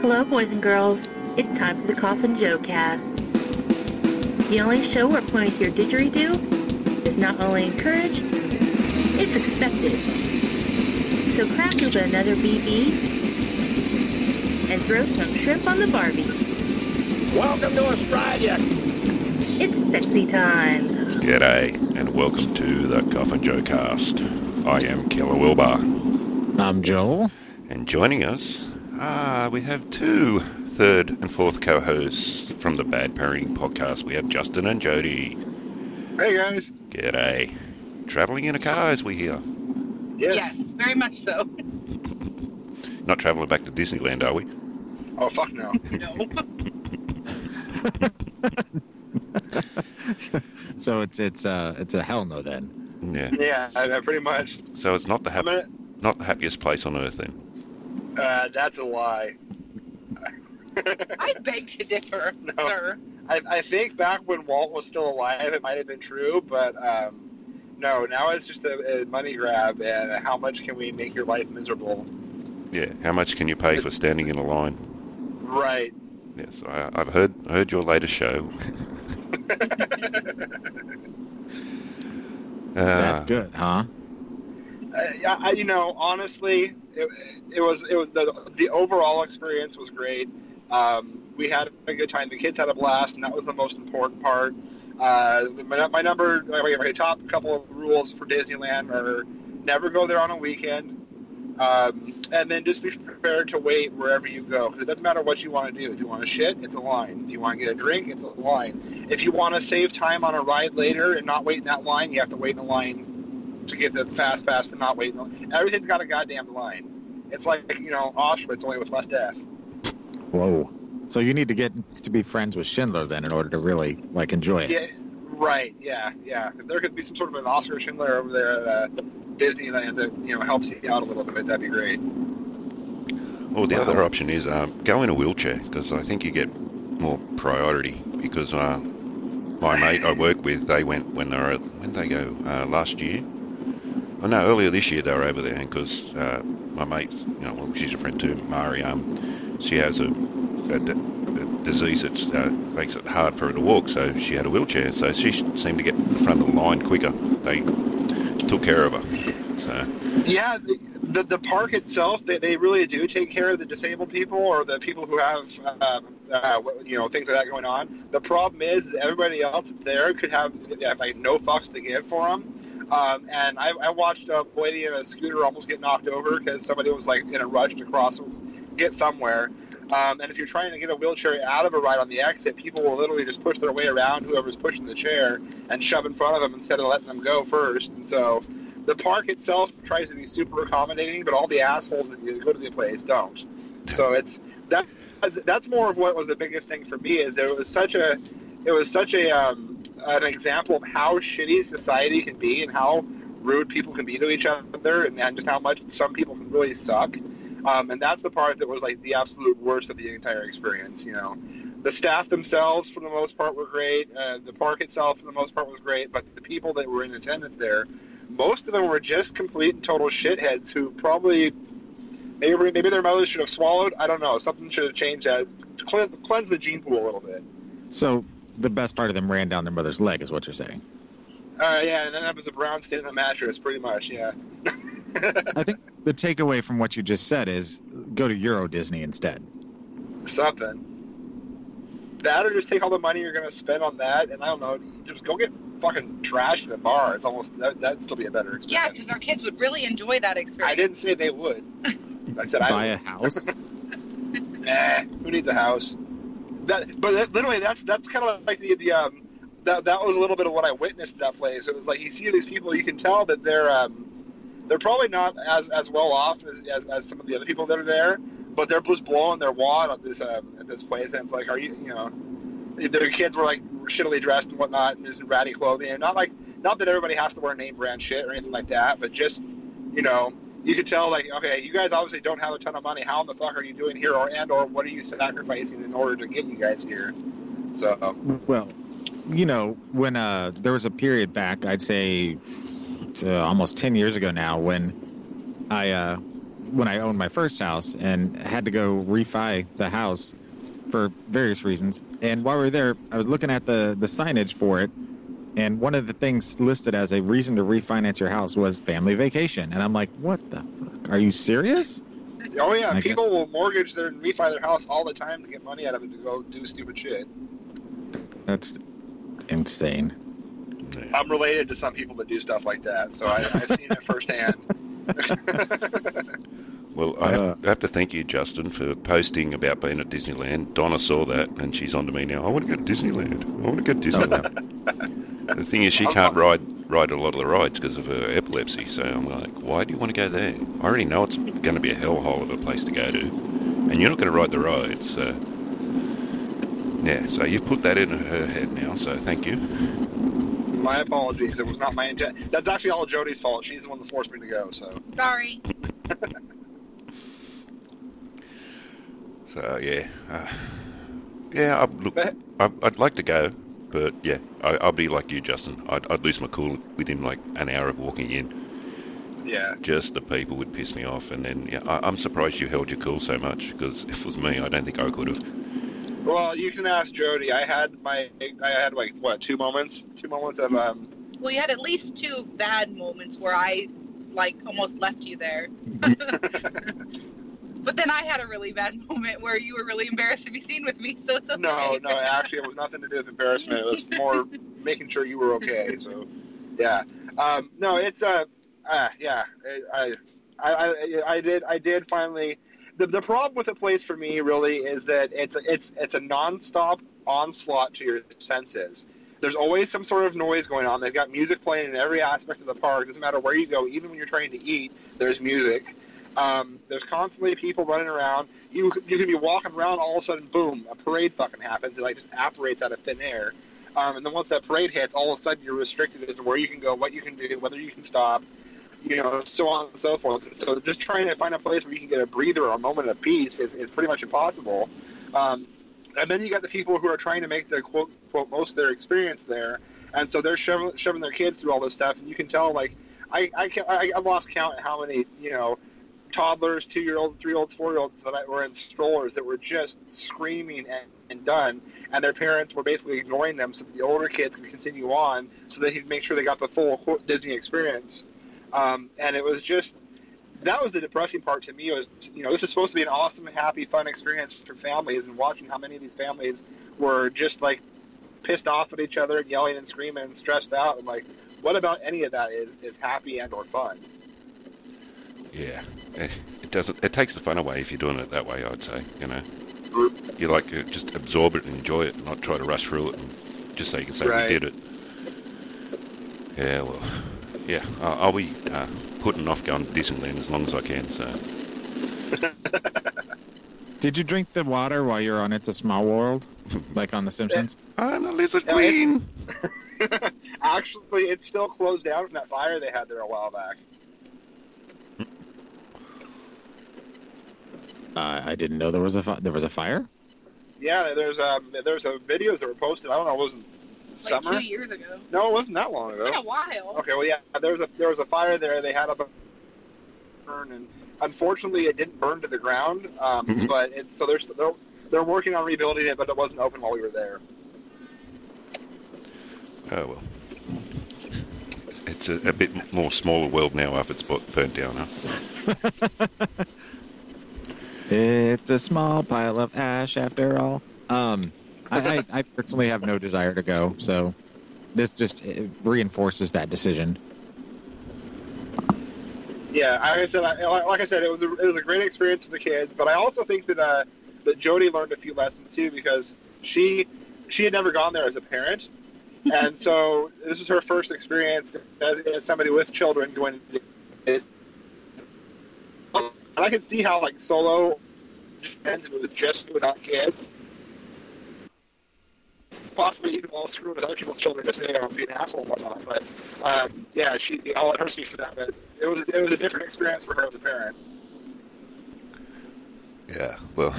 Hello, boys and girls. It's time for the Coffin Joe cast. The only show where pointing to your didgeridoo is not only encouraged, it's expected. So crack open another VB and throw some shrimp on the Barbie. Welcome to Australia. It's sexy time. G'day, and welcome to the Coffin Joe cast. I am Keller Wilbur. I'm Joel. and joining us, ah, we have two third and fourth co-hosts from the Bad Parenting podcast. We have Justin and Jodi. Hey guys. G'day. Travelling in a car, as we hear. Yes. Yes, very much so. Not travelling back to Disneyland, are we? Oh fuck no. No. So it's it's uh it's a hell no then. Yeah. yeah, I, I pretty much. So it's not the I'm hap- gonna, not the happiest place on earth then. Uh, that's a lie. I beg to differ, No. sir. I, I think back when Walt was still alive, it might have been true, but um, no. Now it's just a, a money grab, and how much can we make your life miserable? Yeah. How much can you pay for standing in a line? Right. Yes, I, I've heard heard your latest show. Uh, that good, huh? I, I, you know, honestly, it, was it was the the overall experience was great. Um, we had a good time. The kids had a blast, and that was the most important part. Uh, my, my number, my, my top couple of rules for Disneyland are never go there on a weekend, um, and then just be prepared to wait wherever you go. Because it doesn't matter what you want to do. If you want to shit, it's a line. If you want to get a drink, it's a line. If you want to save time on a ride later and not wait in that line, you have to wait in a line to get the fast pass and not wait. Everything's got a goddamn line. It's like you know Auschwitz, only with less death. Whoa. So you need to get to be friends with Schindler then in order to really like enjoy it. Yeah, right. Yeah, yeah. If there could be some sort of an Oscar Schindler over there at uh, Disneyland that you know helps you out a little bit, that'd be great. Well, the other option is um, go in a wheelchair because I think you get more priority. Because uh, my mate I work with, they went when they were when they go uh, last year. Oh no, earlier this year they were over there because uh, my mate, you know, well, she's a friend too, Mari. Um, she has a disease that uh, makes it hard for her to walk, so she had a wheelchair. So she seemed to get in front of the line quicker. They took care of her. So Yeah, the, the, the park itself, they, they really do take care of the disabled people or the people who have, um, uh, you know, things like that going on. The problem is everybody else there could have like no fucks to give for them. Um, and I, I watched a lady in a scooter almost get knocked over because somebody was like in a rush to cross, get somewhere. Um, and if you're trying to get a wheelchair out of a ride on the exit, people will literally just push their way around whoever's pushing the chair and shove in front of them instead of letting them go first. And so the park itself tries to be super accommodating, but all the assholes that go to the place don't. So it's that that's more of what was the biggest thing for me is there was such a it was such a um, an example of how shitty society can be and how rude people can be to each other and, and just how much some people can really suck. Um, and that's the part that was like the absolute worst of the entire experience. You know, the staff themselves for the most part were great. Uh, the park itself for the most part was great, but the people that were in attendance there, most of them were just complete and total shitheads who probably maybe maybe their mothers should have swallowed. I don't know. Something should have changed that. Cleanse, cleanse the gene pool a little bit. So the best part of them ran down their mother's leg is what you're saying. Uh, yeah, and then that was a brown stain on the mattress, pretty much. Yeah. I think the takeaway from what you just said is go to Euro Disney instead. Something. That or just take all the money you're going to spend on that, and I don't know, just go get fucking trashed in a bar. It's almost that, that'd still be a better Yes, experience. because our kids would really enjoy that experience. I didn't say they would. I said I Buy a house. Nah, who needs a house? That, but literally, that's that's kind of like the the um, that that was a little bit of what I witnessed at that place. It was like you see these people, you can tell that they're um, they're probably not as as well off as, as, as some of the other people that are there, but they're just blowing their wad at this um, at this place, and it's like, are you you know, their kids were like shittily dressed and whatnot, and just in ratty clothing, and not like not that everybody has to wear name brand shit or anything like that, but just you know, you could tell like, okay, you guys obviously don't have a ton of money. How in the fuck are you doing here, or and or what are you sacrificing in order to get you guys here? So Well, you know, when uh, there was a period back, I'd say almost 10 years ago now, when I uh, when I owned my first house and had to go refi the house for various reasons. And while we were there, I was looking at the the signage for it, and one of the things listed as a reason to refinance your house was family vacation. And I'm like, what the fuck? Are you serious? Oh yeah, I people guess- will mortgage their and refi their house all the time to get money out of it to go do stupid shit. That's insane. I'm related to some people that do stuff like that, so I, I've seen it firsthand. Well, I have, Uh. I have to thank you, Justin, for posting about being at Disneyland. Donna saw that, and she's on to me now. I want to go to Disneyland. I want to go to Disneyland. the thing is, she can't ride ride a lot of the rides because of her epilepsy. So I'm like, why do you want to go there? I already know it's going to be a hellhole of a place to go to, and you're not going to ride the rides. So yeah, so you've put that in her head now. So thank you. my apologies. It was not my intent. That's actually all Jodi's fault. She's the one that forced me to go. So Sorry. So yeah, uh, yeah. I, look, I, I'd like to go, but yeah, I, I'll be like you, Justin. I'd, I'd lose my cool within like an hour of walking in. yeah, Just the people would piss me off, and then yeah, I, I'm surprised you held your cool so much. Because if it was me, I don't think I could have. Well, you can ask Jodi. I had my, I had like what two moments, two moments of um. Well, you had at least two bad moments where I, like, almost left you there. but then I had a really bad moment where you were really embarrassed to be seen with me. So it's okay. No, no, actually, it was nothing to do with embarrassment. It was more making sure you were okay. So, yeah, um, no, it's uh, uh yeah, I, I, I, I did, I did finally. The, the problem with the place for me really is that it's it's it's a nonstop onslaught to your senses. There's always some sort of noise going on. They've got music playing in every aspect of the park. Doesn't matter where you go, even when you're trying to eat, there's music. Um, there's constantly people running around. You you can be walking around, all of a sudden, boom, a parade fucking happens. It like just apparates out of thin air. Um, and then once that parade hits, all of a sudden you're restricted as to where you can go, what you can do, whether you can stop, you know, so on and so forth. So just trying to find a place where you can get a breather or a moment of peace is, is pretty much impossible. Um, and then you got the people who are trying to make the quote quote most of their experience there, and so they're shoving, shoving their kids through all this stuff, and you can tell like I I can I, I lost count how many you know toddlers, two year olds, three year olds, four year olds that were in strollers that were just screaming and, and done, and their parents were basically ignoring them so that the older kids could continue on, so they could make sure they got the full Disney experience. Um, and it was just that was the depressing part to me was you know this is supposed to be an awesome happy fun experience for families and watching how many of these families were just like pissed off at each other and yelling and screaming and stressed out and like what about any of that is, is happy and or fun Yeah, it doesn't. It takes the fun away if you're doing it that way. I'd say, you know, you like uh, just absorb it and enjoy it, not try to rush through it, and just so you can say Right. we did it. Yeah, well, yeah, I'll, I'll be uh, putting off going to Disneyland as long as I can. So Did you drink the water while you're on It's a Small World, like on The Simpsons? I'm a lizard Yeah, queen. actually it's still closed down from that fire they had there a while back Uh, I didn't know there was a fi- there was a fire. yeah there's um there's a videos that were posted i don't know it was like summer two years ago. no it wasn't that long ago It's been a while. Okay, well, yeah, there was a there was a fire there. They had a burn, and unfortunately, it didn't burn to the ground. Um, but it's so they're, they're they're working on rebuilding it, but it wasn't open while we were there. Oh well, it's a, a bit more smaller world now after it's burnt down. Huh? It's a small pile of ash after all. Um, I, I, I personally have no desire to go, so this just uh, reinforces that decision. Yeah, I said, I, like I said, it was a, it was a great experience for the kids. But I also think that uh, that Jodi learned a few lessons too because she she had never gone there as a parent, and so this was her first experience as, as somebody with children going. To. And I can see how like solo ends with just without kids. Possibly even while screwing with other people's children just there and being an asshole and whatnot. But um, yeah, she I'll let her speak for that. But it was it was a different experience for her as a parent. Yeah, well,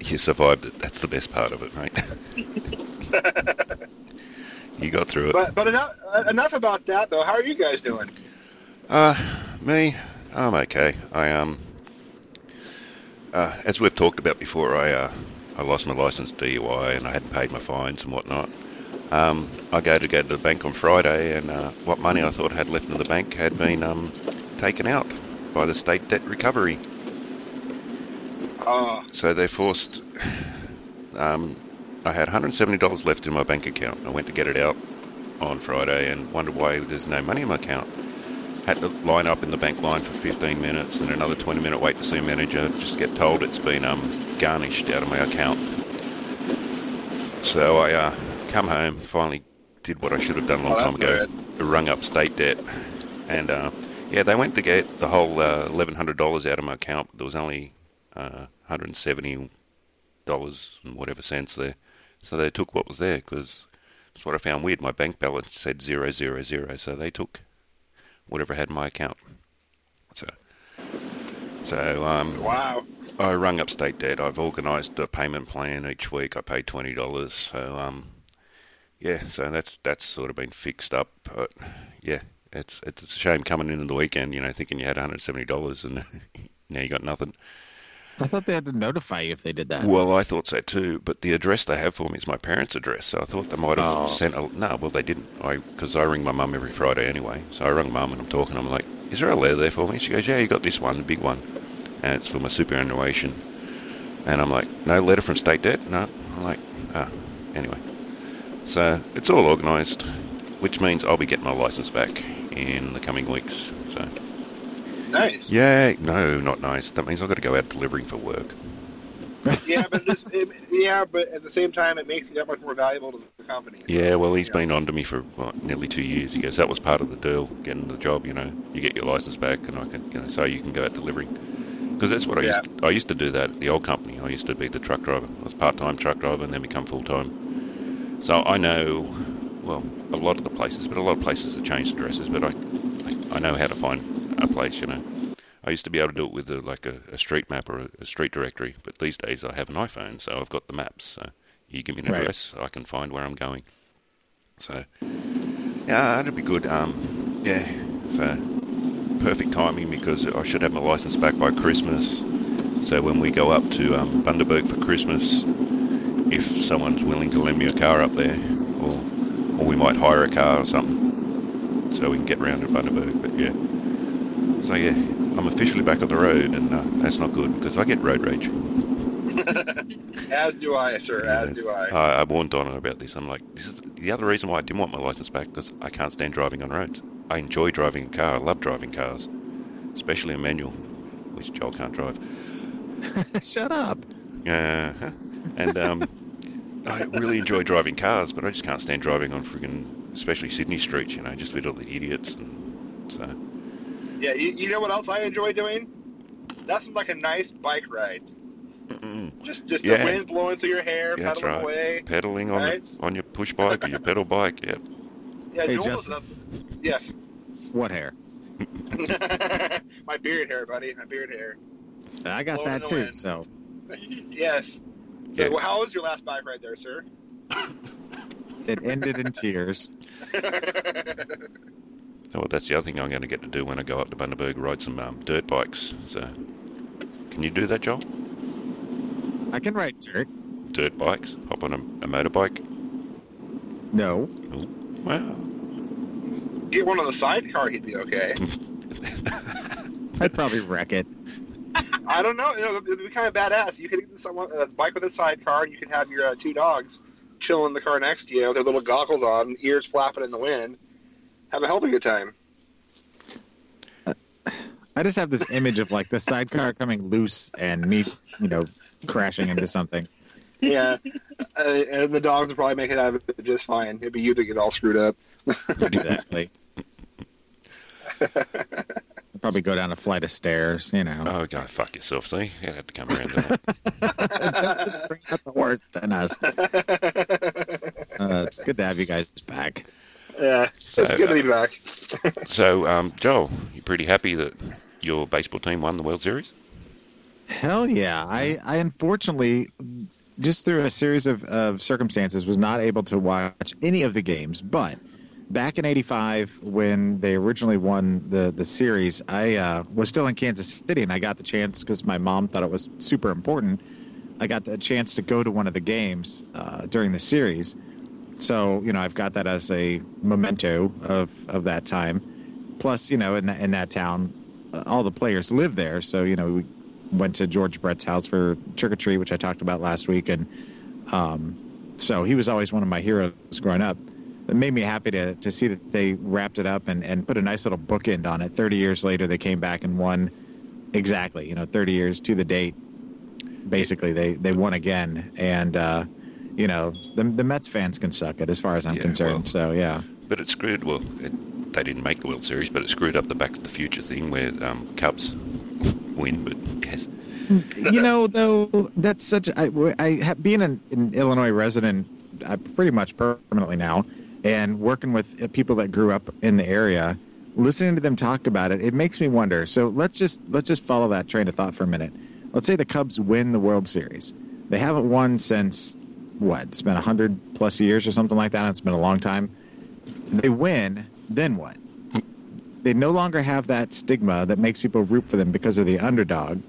you survived it. That's the best part of it, mate. you got through it. But but enough enough about that though. How are you guys doing? Uh, me, I'm okay. I um, uh, as we've talked about before, I uh, I lost my license DUI and I hadn't paid my fines and whatnot. Um, I go to go to the bank on Friday, and uh, what money I thought I had left in the bank had been um, taken out by the state debt recovery. Oh, So they forced. Um, I had $170 left in my bank account. I went to get it out on Friday and wondered why there's no money in my account. Had to line up in the bank line for 15 minutes and another 20 minute wait to see a manager. Just get told it's been um, garnished out of my account. So I uh, come home, finally did what I should have done a long Oh, time ago. Rung up state debt, and uh, yeah, they went to get the whole uh, $1,100 out of my account. There was only uh, 170 dollars and whatever cents there. So they took what was there because that's what I found weird. My bank balance said zero zero zero, so they took whatever I had in my account. So, so um, wow. I rung up state debt. I've organised a payment plan each week. I pay twenty dollars. So um, yeah, so that's that's sort of been fixed up. But yeah, it's it's a shame coming into the weekend, you know, thinking you had one hundred seventy dollars and now you got nothing. I thought they had to notify you if they did that. Well, I thought so too, but the address they have for me is my parents' address, so I thought they might have Oh. sent a. No, well, they didn't. I because I ring my mum every Friday anyway. So I rang mum and I'm talking. I'm like, "Is there a letter there for me?" She goes, "Yeah, you got this one, the big one, and it's for my superannuation." And I'm like, "No letter from state debt." No. I'm like, ah, anyway. So it's all organised, which means I'll be getting my license back in the coming weeks. So Nice. yeah, no, not nice. That means I've got to go out delivering for work. yeah, but it, yeah, but at the same time, it makes you that much more valuable to the company. Yeah, well, he's Yeah. been on to me for what, nearly two years. He goes, that was part of the deal, getting the job. You know, you get your license back, and I can, you know, so you can go out delivering. Because that's what I used. To, I used to do that at the old company. I used to be the truck driver. I was part-time truck driver, and then become full-time. So I know, well, a lot of the places, but a lot of places have changed addresses. But I, I know how to find a place. You know, I used to be able to do it with a, like a, a street map or a, a street directory, but these days I have an iPhone, so I've got the maps. So you give me an Right. address, I can find where I'm going. So yeah, that'd be good. Um, yeah, so perfect timing because I should have my license back by Christmas. So when we go up to um, Bundaberg for Christmas, if someone's willing to lend me a car up there, or or we might hire a car or something, so we can get round to Bundaberg. But yeah, so yeah, I'm officially back on the road, and uh, that's not good because I get road rage. As do I, sir. As do I. I, I warned Donna about this. I'm like, this is the other reason why I didn't want my license back because I can't stand driving on roads. I enjoy driving a car. I love driving cars, especially a manual, which Joel can't drive. Shut up. Uh, and um, I really enjoy driving cars, but I just can't stand driving on friggin', especially Sydney streets. You know, just with all the idiots. And so Yeah, you, you know what else I enjoy doing? Nothing like a nice bike ride. mm, Just just Yeah. the wind blowing through your hair, Yeah, that's pedaling right. away. pedaling on Right. your, on your push bike or your pedal bike. Yeah, Yeah, Hey, Joel Justin. Yes. What hair? My beard hair, buddy. My beard hair. I got Blowing that too. wind. So yes. So, Yeah. well, how was your last bike ride there, sir? it ended in tears. Oh, that's the other thing I'm going to get to do when I go up to Bundaberg, ride some um, dirt bikes. So, can you do that, Joel? I can ride dirt. Dirt bikes? Hop on a, a motorbike? No. Wow. Get one on the sidecar, he'd be okay. I'd probably wreck it. I don't know. You know, it'd be kind of badass. You could get someone a bike with a sidecar, and you could have your uh, two dogs chilling in the car next to you with their little goggles on, ears flapping in the wind. Have a hell of a good time. I just have this image of like the sidecar coming loose and me, you know, crashing into something. Yeah, uh, and the dogs would probably make it out of it just fine. It'd be you that get all screwed up. Exactly. I'd probably go down a flight of stairs, you know. Oh, go fuck yourself, see? you'd have to come around to that. Just to bring out the worst in us. Uh, it's good to have you guys back. Yeah, So, it's good to be back. so, um, Joel, you're pretty happy that your baseball team won the World Series? Hell yeah. I, I unfortunately, just through a series of, of circumstances, was not able to watch any of the games, but back in '85 when they originally won the the series, I uh, was still in Kansas City, and I got the chance because my mom thought it was super important. I got a chance to go to one of the games uh, during the series, so you know I've got that as a memento of of that time. Plus, you know, in that, in that town, uh, all the players live there, so you know we went to George Brett's house for trick or treat, which I talked about last week, and um, so he was always one of my heroes growing up. It made me happy to to see that they wrapped it up and and put a nice little bookend on it. Thirty years later, they came back and won exactly, you know, thirty years to the date. Basically, they they won again, and uh, you know the the Mets fans can suck it as far as I'm Yeah, concerned. well. so yeah. But it screwed. Well, it, they didn't make the World Series, but it screwed up the Back to the Future thing where um, Cubs win. But yes, you know, though, that's such. I, I being an, an Illinois resident, uh, pretty much permanently now, and working with uh, people that grew up in the area, listening to them talk about it, it makes me wonder. So let's just let's just follow that train of thought for a minute. Let's say the Cubs win the World Series. They haven't won since what? It's been hundred plus years or something like that. It's been a long time. They win, then what? They no longer have that stigma that makes people root for them because of the underdog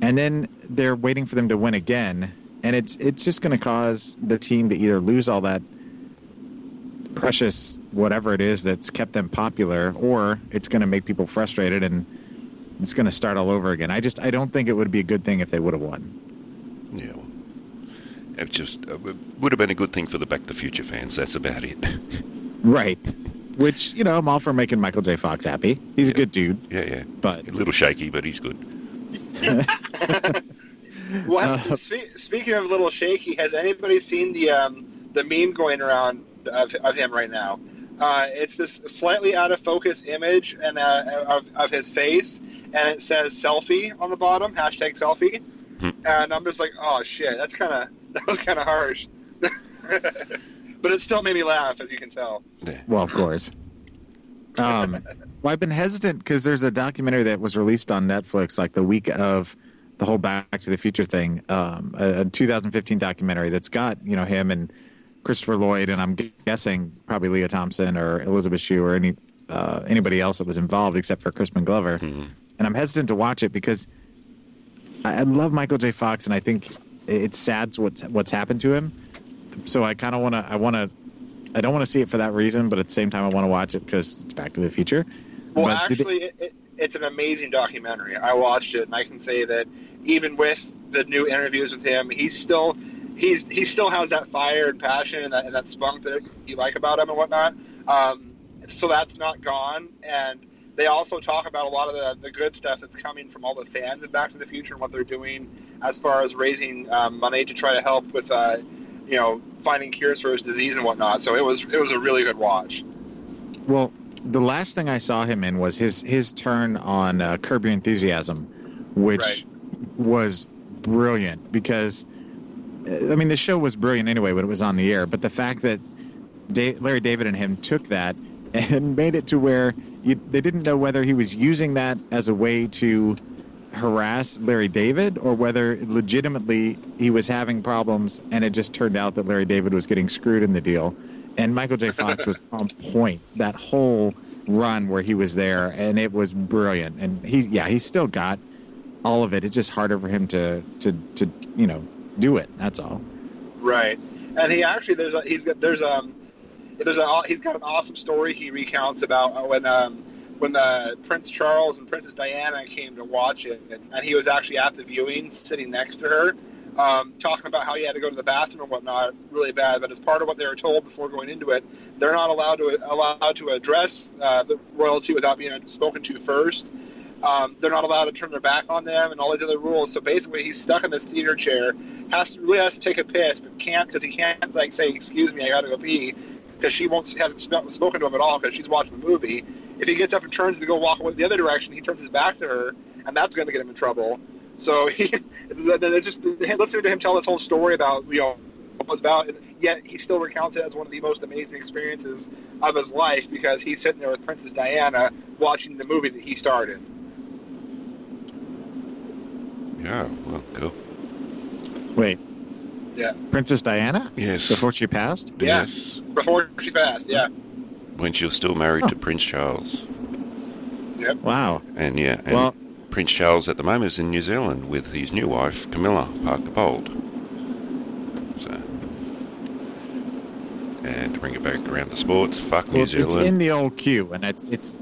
and then they're waiting for them to win again and it's it's just going to cause the team to either lose all that precious whatever it is that's kept them popular or it's going to make people frustrated and it's going to start all over again i just i don't think it would be a good thing if they would have won yeah. Well, it just uh, it would have been a good thing for the Back to the Future fans. That's about it. right which you know i'm all for making michael j fox happy he's a good dude yeah, yeah. but A little shaky, but he's good. Well, Uh, spe- speaking of a little shaky, has anybody seen the um, the meme going around of, of him right now? Uh, it's this slightly out of focus image and uh, of, of his face, and it says selfie on the bottom, hashtag selfie. Hmm. And I'm just like, oh shit, that's kind of that was kind of harsh. but it still made me laugh, as you can tell. Well, of course. Um, well, I've been hesitant because there's a documentary that was released on Netflix like the week of the whole Back to the Future thing, um, a, a 2015 documentary that's got you know him and Christopher Lloyd, and I'm guessing probably Lea Thompson or Elizabeth Shue or any uh, anybody else that was involved except for Crispin Glover. And I'm hesitant to watch it because I, I love Michael J. Fox, and I think it's sad what's what's happened to him. So I kind of want to I want to I don't want to see it for that reason, but at the same time, I want to watch it because it's Back to the Future. Well, But actually, it, it, it's an amazing documentary. I watched it, and I can say that even with the new interviews with him, he's still he's he still has that fire and passion and that, and that spunk that you like about him and whatnot. Um, so that's not gone, and they also talk about a lot of the, the good stuff that's coming from all the fans of Back to the Future and what they're doing as far as raising um, money to try to help with uh, you know finding cures for his disease and whatnot. So it was it was a really good watch. well, the last thing I saw him in was his his turn on uh, Curb Your Enthusiasm, which Right. was brilliant because uh, I mean the show was brilliant anyway when it was on the air, but the fact that da- Larry David and him took that and made it to where you, they didn't know whether he was using that as a way to harass Larry David or whether legitimately he was having problems and it just turned out that Larry David was getting screwed in the deal. And Michael J. Fox was on point that whole run where he was there and it was brilliant. And he yeah, he still got all of it. It's just harder for him to to to you know do it. That's all. Right, and he actually there's a, he's got there's um there's a he's got an awesome story he recounts about when um when the Prince Charles and Princess Diana came to watch it, and he was actually at the viewing, sitting next to her, um, talking about how he had to go to the bathroom and whatnot, really bad. But as part of what they were told before going into it, they're not allowed to allowed to address uh, the royalty without being spoken to first. Um, they're not allowed to turn their back on them and all these other rules. So basically, he's stuck in this theater chair. Has to really has to take a piss, but can't because he can't like say, "Excuse me, I got to go pee," because she won't hasn't spoken to him at all because she's watching the movie. If he gets up and turns to go walk away the other direction, he turns his back to her, and that's going to get him in trouble. So he, it's, it's just listening to him tell this whole story about you know what it was about. Yet he still recounts it as one of the most amazing experiences of his life because he's sitting there with Princess Diana watching the movie that he started. Yeah, well, cool. Wait, Yeah. Princess Diana Yes. before she passed. Yeah. Yes. Before she passed, yeah. When she was still married to oh. Prince Charles. Yep. Wow. And yeah, and Well- Prince Charles at the moment is in New Zealand with his new wife, Camilla Parker Bowles. So, and to bring it back around to sports, fuck New Well, it's Zealand. in the old queue, and it's it's.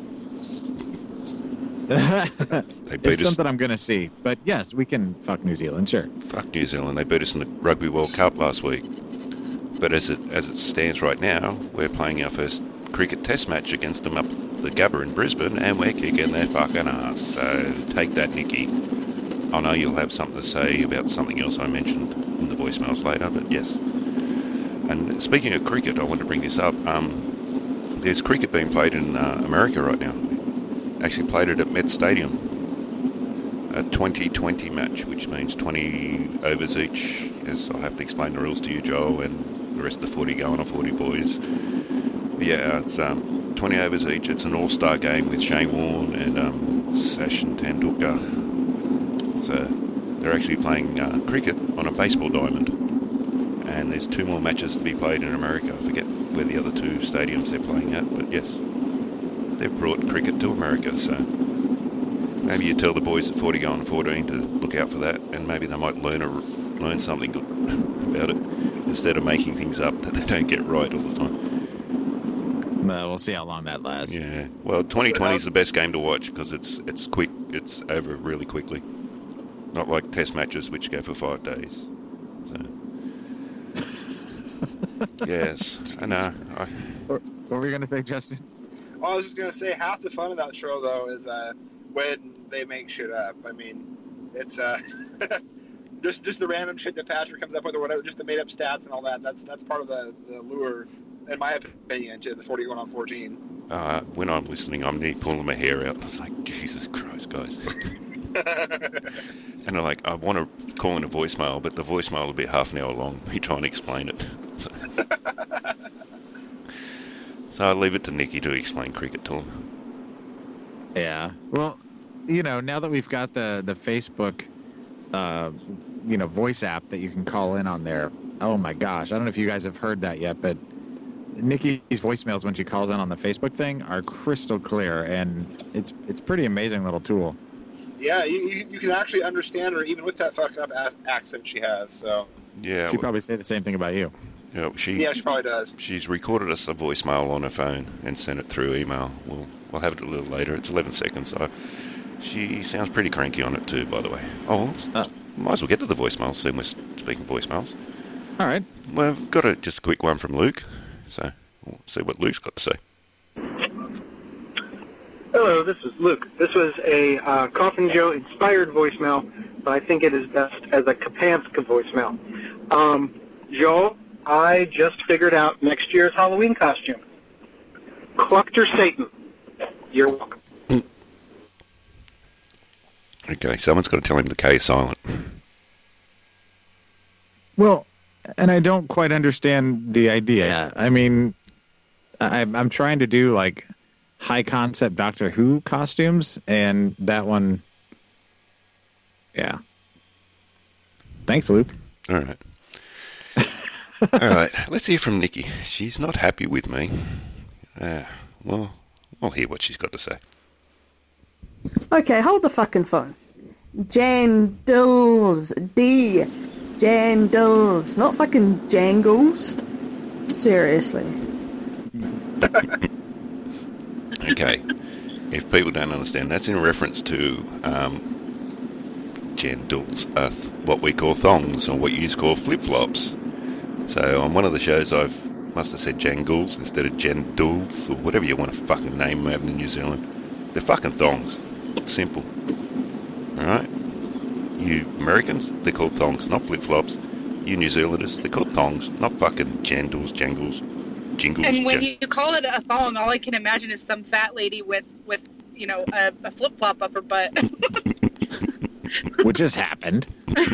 they beat it's us. something I'm going to see, but yes, we can fuck New Zealand, sure. Fuck New Zealand. They beat us in the Rugby World Cup last week. But as it as it stands right now, we're playing our first cricket test match against them up the Gabba in Brisbane, and we're kicking their fucking ass. So take that, Nikki. I know you'll have something to say about something else I mentioned in the voicemails later, but yes. And speaking of cricket, I want to bring this up. Um, there's cricket being played in uh, America right now. Actually, played it at Met Stadium a 20-20 match, which means 20 overs each. Yes, I'll have to explain the rules to you, Joe, and the rest of the 40 going on 40 boys. Yeah, it's um, 20 overs each. It's an all-star game with Shane Warne and um, Sachin Tendulkar. So they're actually playing uh, cricket on a baseball diamond. And there's two more matches to be played in America. I forget where the other two stadiums they're playing at, but yes, they've brought cricket to America. So maybe you tell the boys at 40 going 14 to look out for that, and maybe they might learn a, learn something good about it instead of making things up that they don't get right all the time. Uh, we'll see how long that lasts. Yeah. Well, 2020 is the best game to watch because it's it's quick. It's over really quickly. Not like Test matches which go for five days. So. yes, I know. I, What what were you going to say, Justin? Well, I was just gonna say half the fun of that show though is uh, when they make shit up. I mean, it's uh, just just the random shit that Patrick comes up with or whatever, just the made up stats and all that. That's that's part of the, the lure, in my opinion, to the forty going on fourteen. uh, when I'm listening, I'm nearly pulling my hair out. I was like, Jesus Christ, guys. And I'm like, I want to call in a voicemail, but the voicemail will be half an hour long. Me trying to explain it. so I leave it to Nikki to explain cricket to him. Yeah. Well, you know, now that we've got the the Facebook, uh, you know, voice app that you can call in on there. Oh my gosh, I don't know if you guys have heard that yet, but Nikki's voicemails when she calls in on the Facebook thing are crystal clear, and it's it's pretty amazing little tool. yeah, you, you, you can actually understand her even with that fucked up accent she has. So Yeah, She'd well, probably say the same thing about you. you know, she yeah, she probably does. she's recorded us a voicemail on her phone and sent it through email. We'll we'll have it a little later. It's 11 seconds. So she sounds pretty cranky on it too, by the way. Oh, Oh. might as well get to the voicemails. Seeing we're speaking voicemails. All right. Well, I've got a just a quick one from Luke. So we'll see what Luke's got to say. Hello, this is Luke. This was a uh, Coffin Joe inspired voicemail, but I think it is best as a Kapanska voicemail. Um, Joe, I just figured out next year's Halloween costume. Cluctor Satan. You're welcome. Okay, someone's got to tell him the K is silent. Well, and I don't quite understand the idea. I mean, I, I'm trying to do like high concept Doctor Who costumes, and that one, yeah. Thanks, Luke. All right. All right, let's hear from Nikki. She's not happy with me. Uh, well, I'll hear what she's got to say. Okay, hold the fucking phone. Jandals. D. Jandals. Not fucking jangles. Seriously. Okay, if people don't understand, that's in reference to um, jandals, uh, th- what we call thongs, or what you call flip flops. So on one of the shows, I've must have said jangles instead of jandals, or whatever you want to fucking name them in New Zealand. They're fucking thongs. Simple. Alright? You Americans, they're called thongs, not flip flops. You New Zealanders, they're called thongs, not fucking jandals, jangles, jingles. And when jan- you call it a thong, all I can imagine is some fat lady with with you know a, a flip flop up her butt. Which has happened. I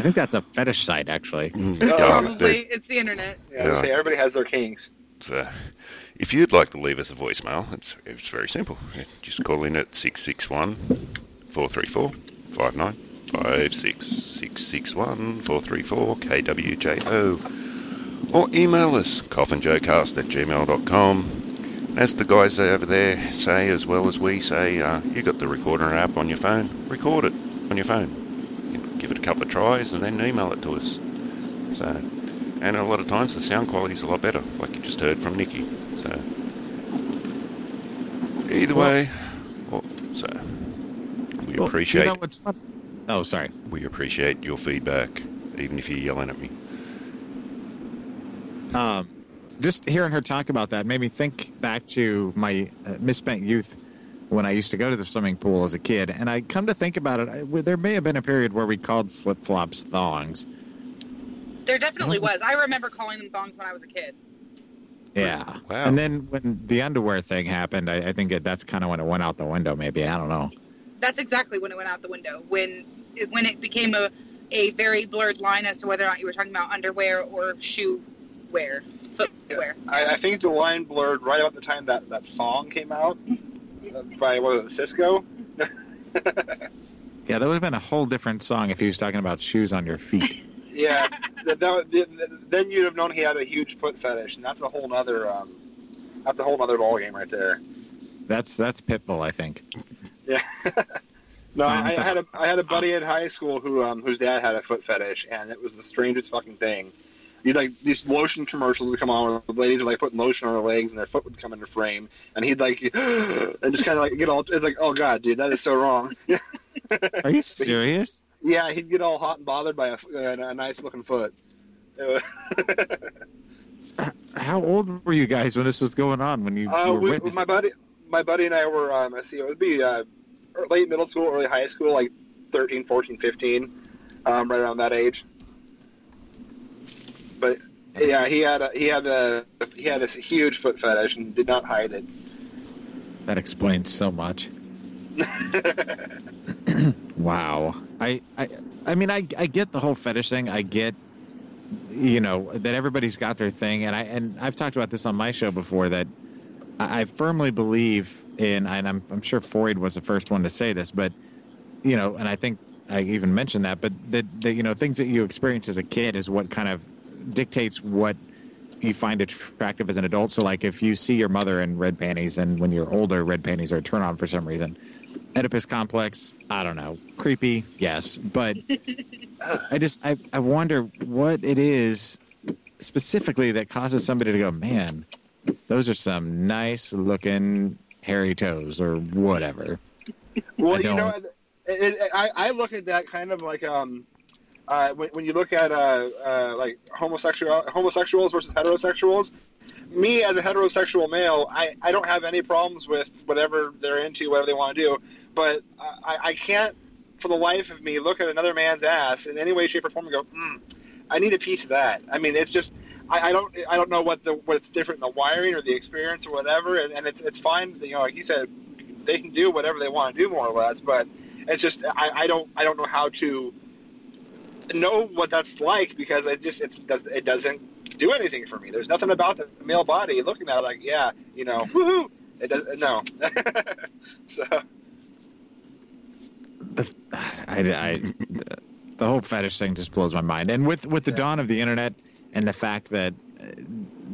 think that's a fetish site, actually. Mm, Oh, Probably it's the internet. Yeah, Yeah. say everybody has their kinks. So, if you'd like to leave us a voicemail, it's, it's very simple. Just call in at 661 434 5956 661 434 KWJO. Or email us, coffinjoecast at gmail.com. As the guys over there say, as well as we say, uh, you got the recorder app on your phone, record it on your phone. Give it a couple of tries and then email it to us. So, and a lot of times the sound quality is a lot better, like you just heard from Nikki. So, either way, well, so we Well, appreciate You know what's fun? Oh, sorry. we appreciate your feedback, even if you're yelling at me. Um, just hearing her talk about that made me think back to my uh, misspent youth when I used to go to the swimming pool as a kid. And I come to think about it, I, there may have been a period where we called flip flops thongs. There definitely was. I remember calling them thongs when I was a kid. Yeah. Wow. And then when the underwear thing happened, I, I think it, that's kind of when it went out the window. Maybe I don't know. That's exactly when it went out the window. When it, when it became a a very blurred line as to whether or not you were talking about underwear or shoe wear, footwear. I, I think the line blurred right about the time that that song came out uh, by what was it, Sisqó? Yeah, that would have been a whole different song if he was talking about shoes on your feet. Yeah, that, that, that- then you'd have known he had a huge foot fetish, and that's a whole other um, that's a whole nother ball game right there. That's that's Pitbull, I think. Yeah. no, Um, I, I had a I had a buddy at high school who um, whose dad had a foot fetish, and it was the strangest fucking thing. You'd like these lotion commercials would come on where the ladies would like putting lotion on their legs and their foot would come into frame, and he'd like and just kind of like get all it's like oh god, dude, that is so wrong. Are you serious? yeah, he'd get all hot and bothered by a, a, a nice looking foot. How old were you guys when this was going on? When you, Uh, you were we, my buddy, my buddy and I were. Um, let's see, it would be uh, late middle school, early high school, like 13, 14, 15, um, right around that age. But yeah, he had a, he had a he had this huge foot fetish and did not hide it. That explains so much. Wow. I, I, I mean, I, I get the whole fetish thing. I get, you know, that everybody's got their thing, and I and I've talked about this on my show before that I, firmly believe in, and I'm I'm sure Freud was the first one to say this, but you know, and I think I even mentioned that, but that you know, things that you experience as a kid is what kind of dictates what you find attractive as an adult. So, like, if you see your mother in red panties, and when you're older, red panties are a turn on for some reason. Oedipus complex, I don't know. Creepy, yes, but I just I, I wonder what it is specifically that causes somebody to go, man, those are some nice looking hairy toes or whatever. Well, you know, it, it, I, I look at that kind of like um, uh, when, when you look at uh, uh, like homosexual homosexuals versus heterosexuals. Me as a heterosexual male, I, I don't have any problems with whatever they're into, whatever they want to do. But I, I can't, for the life of me, look at another man's ass in any way, shape, or form and go, mm, I need a piece of that. I mean, it's just. I, I don't. I don't know what the what's different in the wiring or the experience or whatever, and, and it's it's fine. You know, like you said, they can do whatever they want to do, more or less. But it's just I, I don't I don't know how to know what that's like because it just it does it doesn't do anything for me. There's nothing about the male body looking at it like yeah you know woohoo it does no so the, I, I, the whole fetish thing just blows my mind. And with with the Yeah. dawn of the internet and the fact that uh,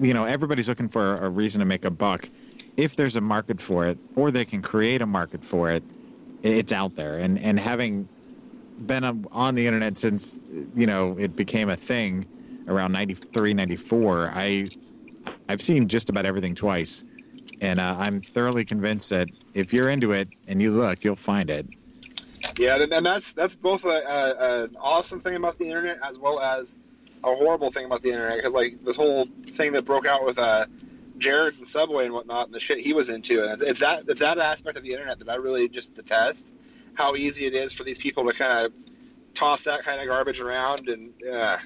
you know everybody's looking for a reason to make a buck, if there's a market for it, or they can create a market for it, it's out there. And and having been on- the internet since you know it became a thing around 93 94 i i've seen just about everything twice. And uh, i'm thoroughly convinced that if you're into it and you look you'll find it. Yeah and and that's that's both a, a, an awesome thing about the internet as well as a horrible thing about the internet because like this whole thing that broke out with uh Jared and Subway and whatnot and the shit he was into and it's that it's that aspect of the internet that I really just detest how easy it is for these people to kind of toss that kind of garbage around and yeah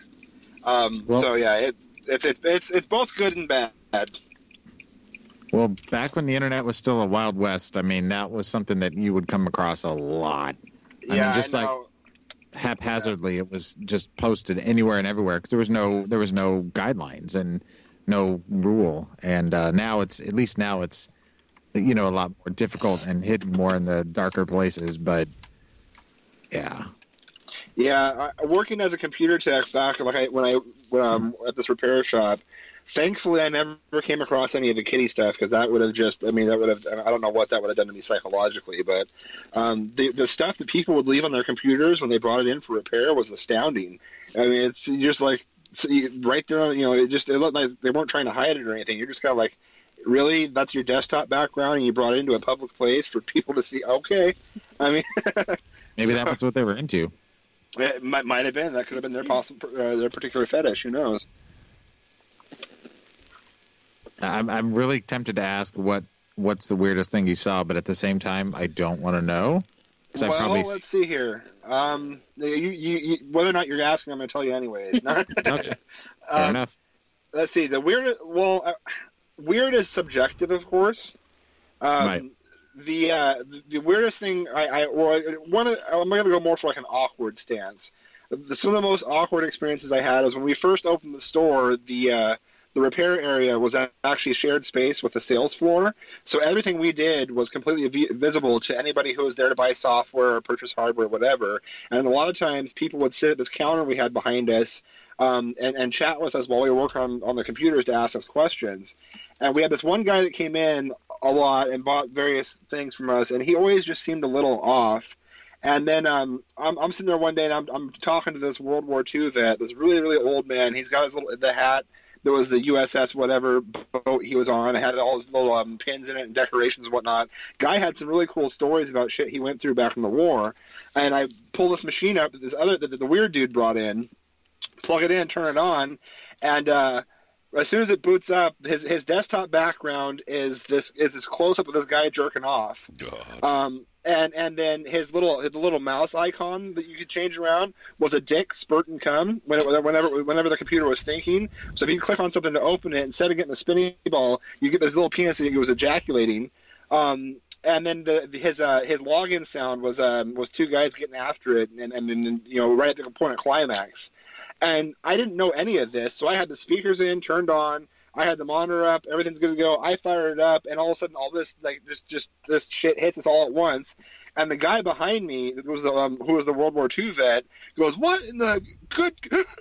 um, Well- so yeah it, it's it's it's it's both good and bad Well, back when the internet was still a wild west, I mean, that was something that you would come across a lot. I yeah mean, just like know. Haphazardly, it was just posted anywhere and everywhere because there was no there was no guidelines and no rule. And uh, now it's at least now it's you know a lot more difficult and hidden more in the darker places. But yeah, Yeah, I, working as a computer tech back like I, when I when, um, at this repair shop. Thankfully, I never came across any of the kitty stuff because that would have just, I mean, that would have, I don't know what that would have done to me psychologically, but um, the, the stuff that people would leave on their computers when they brought it in for repair was astounding. I mean, it's just like, right there, you know, it just, it looked like they weren't trying to hide it or anything. You're just kind of like, really? That's your desktop background and you brought it into a public place for people to see? Okay. I mean, Maybe that was what they were into. it might, might have been. That could have been their possible, uh, their particular fetish. Who knows? I'm I'm really tempted to ask what what's the weirdest thing you saw, but at the same time, I don't want to know. well, probably let's see here. Um, you, you, you, whether or not you're asking, I'm going to tell you anyways. Not- okay, fair Um, enough. let's see. The weird, well, uh, weird is subjective, of course. Um, Right. The uh, the- weirdest thing I, I well, one of, I'm going to go more for like an awkward stance. The, some of the most awkward experiences I had was when we first opened the store. The uh, the repair area was actually shared space with the sales floor, so everything we did was completely vi- visible to anybody who was there to buy software or purchase hardware, whatever. And a lot of times, people would sit at this counter we had behind us um, and, and chat with us while we were working on, on the computers to ask us questions. And we had this one guy that came in a lot and bought various things from us, and he always just seemed a little off. And then um, I'm, I'm sitting there one day and I'm, I'm talking to this World War II vet, this really, really old man. He's got his little the hat. There was the USS whatever boat he was on. It had all his little um, pins in it and decorations and whatnot. Guy had some really cool stories about shit he went through back in the war. And I pull this machine up that this other that the weird dude brought in, plug it in, turn it on, and uh, as soon as it boots up, his his desktop background is this is this close up of this guy jerking off. God. Um, and and then his little his little mouse icon that you could change around was a dick spurt and come when whenever whenever the computer was thinking. So if you click on something to open it, instead of getting a spinning ball, you get this little penis that was ejaculating. Um, and then the, his uh, his login sound was um, was two guys getting after it, and and then you know right at the point of climax. And I didn't know any of this, so I had the speakers in, turned on. I had the monitor up, everything's good to go. I fired it up, and all of a sudden, all this like just just this shit hits us all at once. And the guy behind me, was the, um, who was the World War II vet, goes, "What in the good?"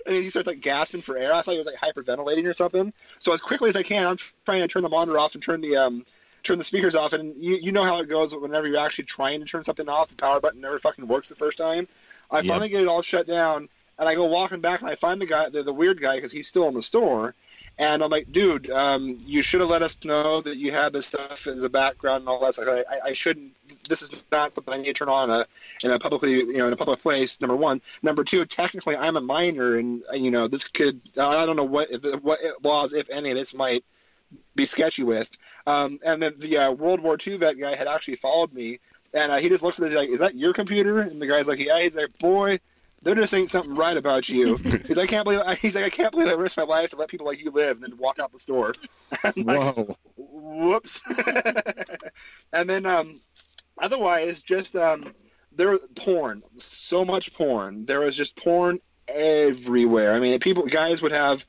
And he starts like gasping for air. I thought he was like hyperventilating or something. So as quickly as I can, I'm trying to turn the monitor off and turn the um turn the speakers off. And you you know how it goes whenever you're actually trying to turn something off, the power button never fucking works the first time. I Yep. finally get it all shut down, and I go walking back, and I find the guy, the, the weird guy, because he's still in the store. And I'm like, dude, um, you should have let us know that you had this stuff as a background and all that. stuff. I, I, shouldn't. This is not something I need to turn on a, in a publicly, you know, in a public place. Number one. Number two. Technically, I'm a minor, and uh, you know, this could. I don't know what what laws, if any, this might be sketchy with. Um, and then the uh, World War II vet guy had actually followed me, and uh, he just looks at it like, "Is that your computer?" And the guy's like, "Yeah." He's like, "Boy." There just ain't something right about you. He's like, I can't believe. I, He's like, I can't believe I risked my life to let people like you live, and then walk out the store. I'm like, Whoa. whoops. and then um, otherwise, just um, there porn, so much porn. There was just porn everywhere. I mean, people, guys would have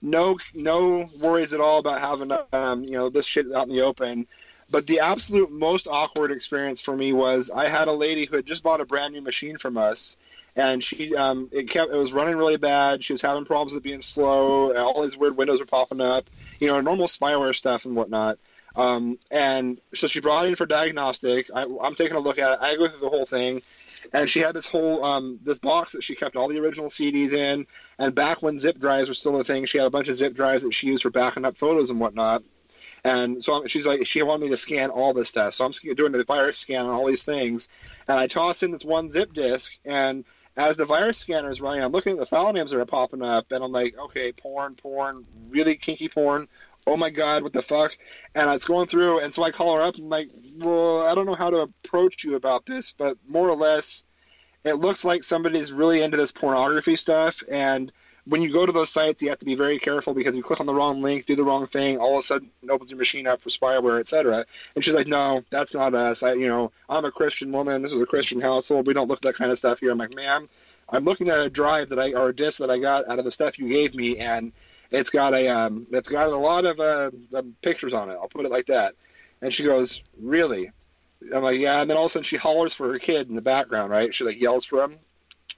no no worries at all about having um, you know this shit out in the open. But the absolute most awkward experience for me was I had a lady who had just bought a brand new machine from us, and she um, it kept it was running really bad. She was having problems with being slow. All these weird windows were popping up, you know, normal spyware stuff and whatnot. Um, and so she brought it in for diagnostic. I, I'm taking a look at it. I go through the whole thing, and she had this whole um, this box that she kept all the original CDs in. And back when zip drives were still a thing, she had a bunch of zip drives that she used for backing up photos and whatnot. And so I'm- she's like, she wanted me to scan all this stuff. So I'm doing the virus scan on all these things, and I toss in this one zip disk, and as the virus scanner is running, I'm looking at the file names that are popping up, and I'm like, okay, porn, porn, really kinky porn. Oh my god, what the fuck? And it's going through, and so I call her up and I'm like, well, I don't know how to approach you about this, but more or less, it looks like somebody's really into this pornography stuff, and when you go to those sites, you have to be very careful because you click on the wrong link, do the wrong thing, all of a sudden it opens your machine up for spyware, etc. And she's like, "No, that's not us. I, you know, I'm a Christian woman. This is a Christian household. We don't look at that kind of stuff here." I'm like, "Ma'am, I'm looking at a drive that I or a disk that I got out of the stuff you gave me, and it's got a um, it's got a lot of uh, pictures on it. I'll put it like that." And she goes, "Really?" I'm like, "Yeah." And then all of a sudden she hollers for her kid in the background, right? She like yells for him,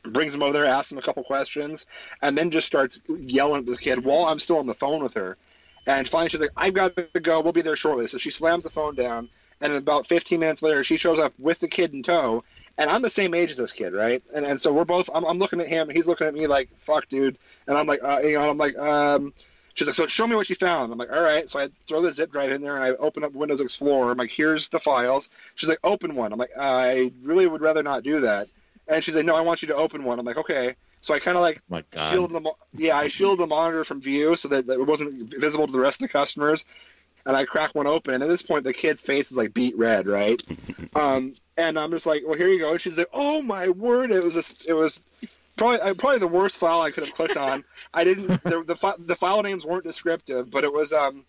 brings him over there, asks him a couple questions, and then just starts yelling at the kid while I'm still on the phone with her. And finally, she's like, "I've got to go. We'll be there shortly." So she slams the phone down, and about 15 minutes later, she shows up with the kid in tow. And I'm the same age as this kid, right? And and so we're both. I'm, I'm looking at him, and he's looking at me like, "Fuck, dude." And I'm like, uh, you know, I'm like, um. She's like, so show me what you found. I'm like, all right. So I throw the zip drive in there and I open up Windows Explorer. I'm like, here's the files. She's like, open one. I'm like, I really would rather not do that. And she's like, no, I want you to open one. I'm like, okay. So I kind of like My God. shielded the mo- yeah, I shielded the monitor from view so that, that it wasn't visible to the rest of the customers. And I crack one open, and at this point, the kid's face is like beat red, right? um, and I'm just like, well, here you go. And she's like, oh my word, it was just, it was probably uh, probably the worst file I could have clicked on. I didn't the the, fi- the file names weren't descriptive, but it was um.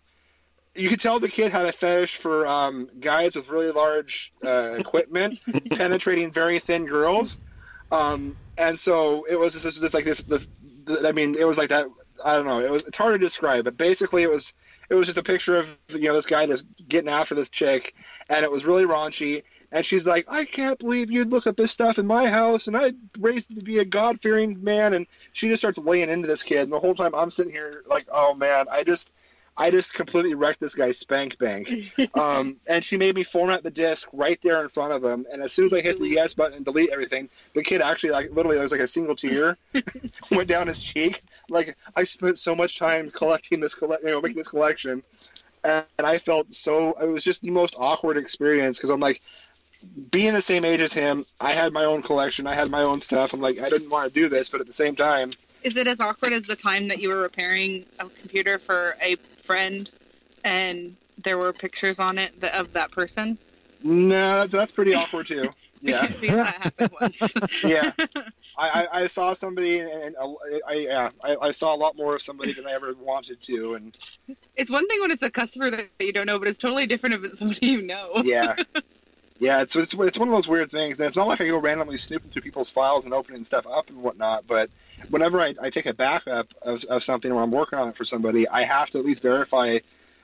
You could tell the kid had a fetish for um, guys with really large uh, equipment penetrating very thin girls. Um, and so it was just, just like this, this, I mean, it was like that. I don't know. It was. It's hard to describe, but basically, it was. It was just a picture of you know this guy just getting after this chick, and it was really raunchy. And she's like, I can't believe you'd look up this stuff in my house, and I raised to be a God fearing man. And she just starts laying into this kid, and the whole time I'm sitting here like, oh man, I just. I just completely wrecked this guy's spank bank. Um, and she made me format the disk right there in front of him. And as soon as I hit the yes button and delete everything, the kid actually, like, literally, there was like a single tear went down his cheek. Like, I spent so much time collecting this, colle- you know, making this collection. And, and I felt so, it was just the most awkward experience because I'm like, being the same age as him, I had my own collection, I had my own stuff. I'm like, I didn't want to do this, but at the same time, Is it as awkward as the time that you were repairing a computer for a friend and there were pictures on it that, of that person? no, that's pretty awkward too. Yeah. Because that once. yeah. I, I, I saw somebody, and, and uh, I, yeah, I, I saw a lot more of somebody than I ever wanted to, and It's one thing when it's a customer that you don't know, but it's totally different if it's somebody you know. yeah, yeah, it's, it's it's one of those weird things. And it's not like I go randomly snooping through people's files and opening stuff up and whatnot. But whenever I, I take a backup of, of something or I'm working on it for somebody, I have to at least verify.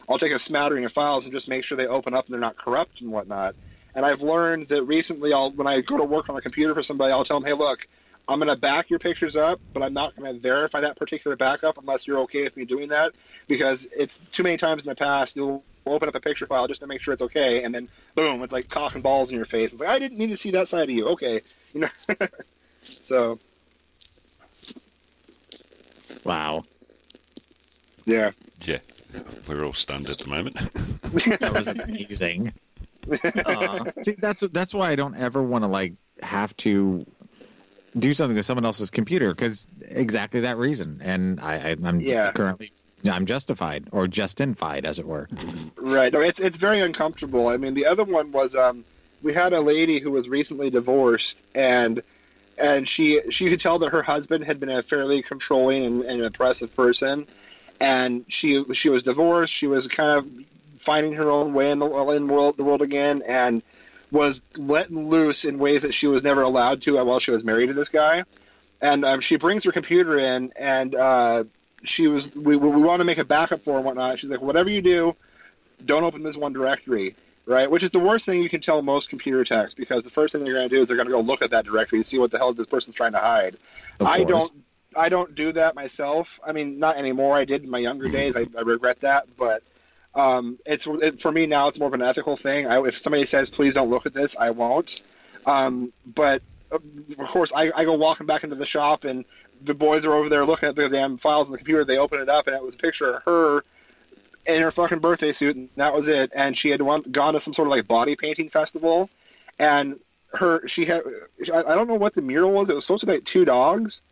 I'll take a smattering of files and just make sure they open up and they're not corrupt and whatnot. And I've learned that recently, I'll when I go to work on a computer for somebody, I'll tell them, hey, look. I'm going to back your pictures up, but I'm not going to verify that particular backup unless you're okay with me doing that, because it's too many times in the past you'll open up a picture file just to make sure it's okay, and then boom, it's like cock and balls in your face. It's like I didn't need to see that side of you. Okay, you know. so Wow. yeah, Yeah, we're all stunned at the moment. That was amazing. Aw. See, that's that's why I don't ever want to like have to do something with someone else's computer because exactly that reason. And I, I I'm Yeah. currently I'm justified or justified, as it were. right. No, it's it's very uncomfortable. I mean, the other one was um, we had a lady who was recently divorced, and and she she could tell that her husband had been a fairly controlling and, and oppressive person, and she she was divorced. She was kind of finding her own way in the in world the world again, and was let loose in ways that she was never allowed to while she was married to this guy. And um, she brings her computer in, and uh, she was we we want to make a backup for and whatnot. She's like, whatever you do, don't open this one directory, right? Which is the worst thing you can tell most computer techs because the first thing they're going to do is they're going to go look at that directory to see what the hell this person's trying to hide. I don't. I don't do that myself. I mean, not anymore. I did in my younger days. I, I regret that, but um, it's it, for me now. It's more of an ethical thing. I, if somebody says, "Please don't look at this," I won't. Um, but of course, I, I go walking back into the shop, and the boys are over there looking at the damn files on the computer. They open it up, and it was a picture of her in her fucking birthday suit, and that was it. And she had one, gone to some sort of like body painting festival, and her she had I I don't know what the mural was. It was supposed to be like two dogs,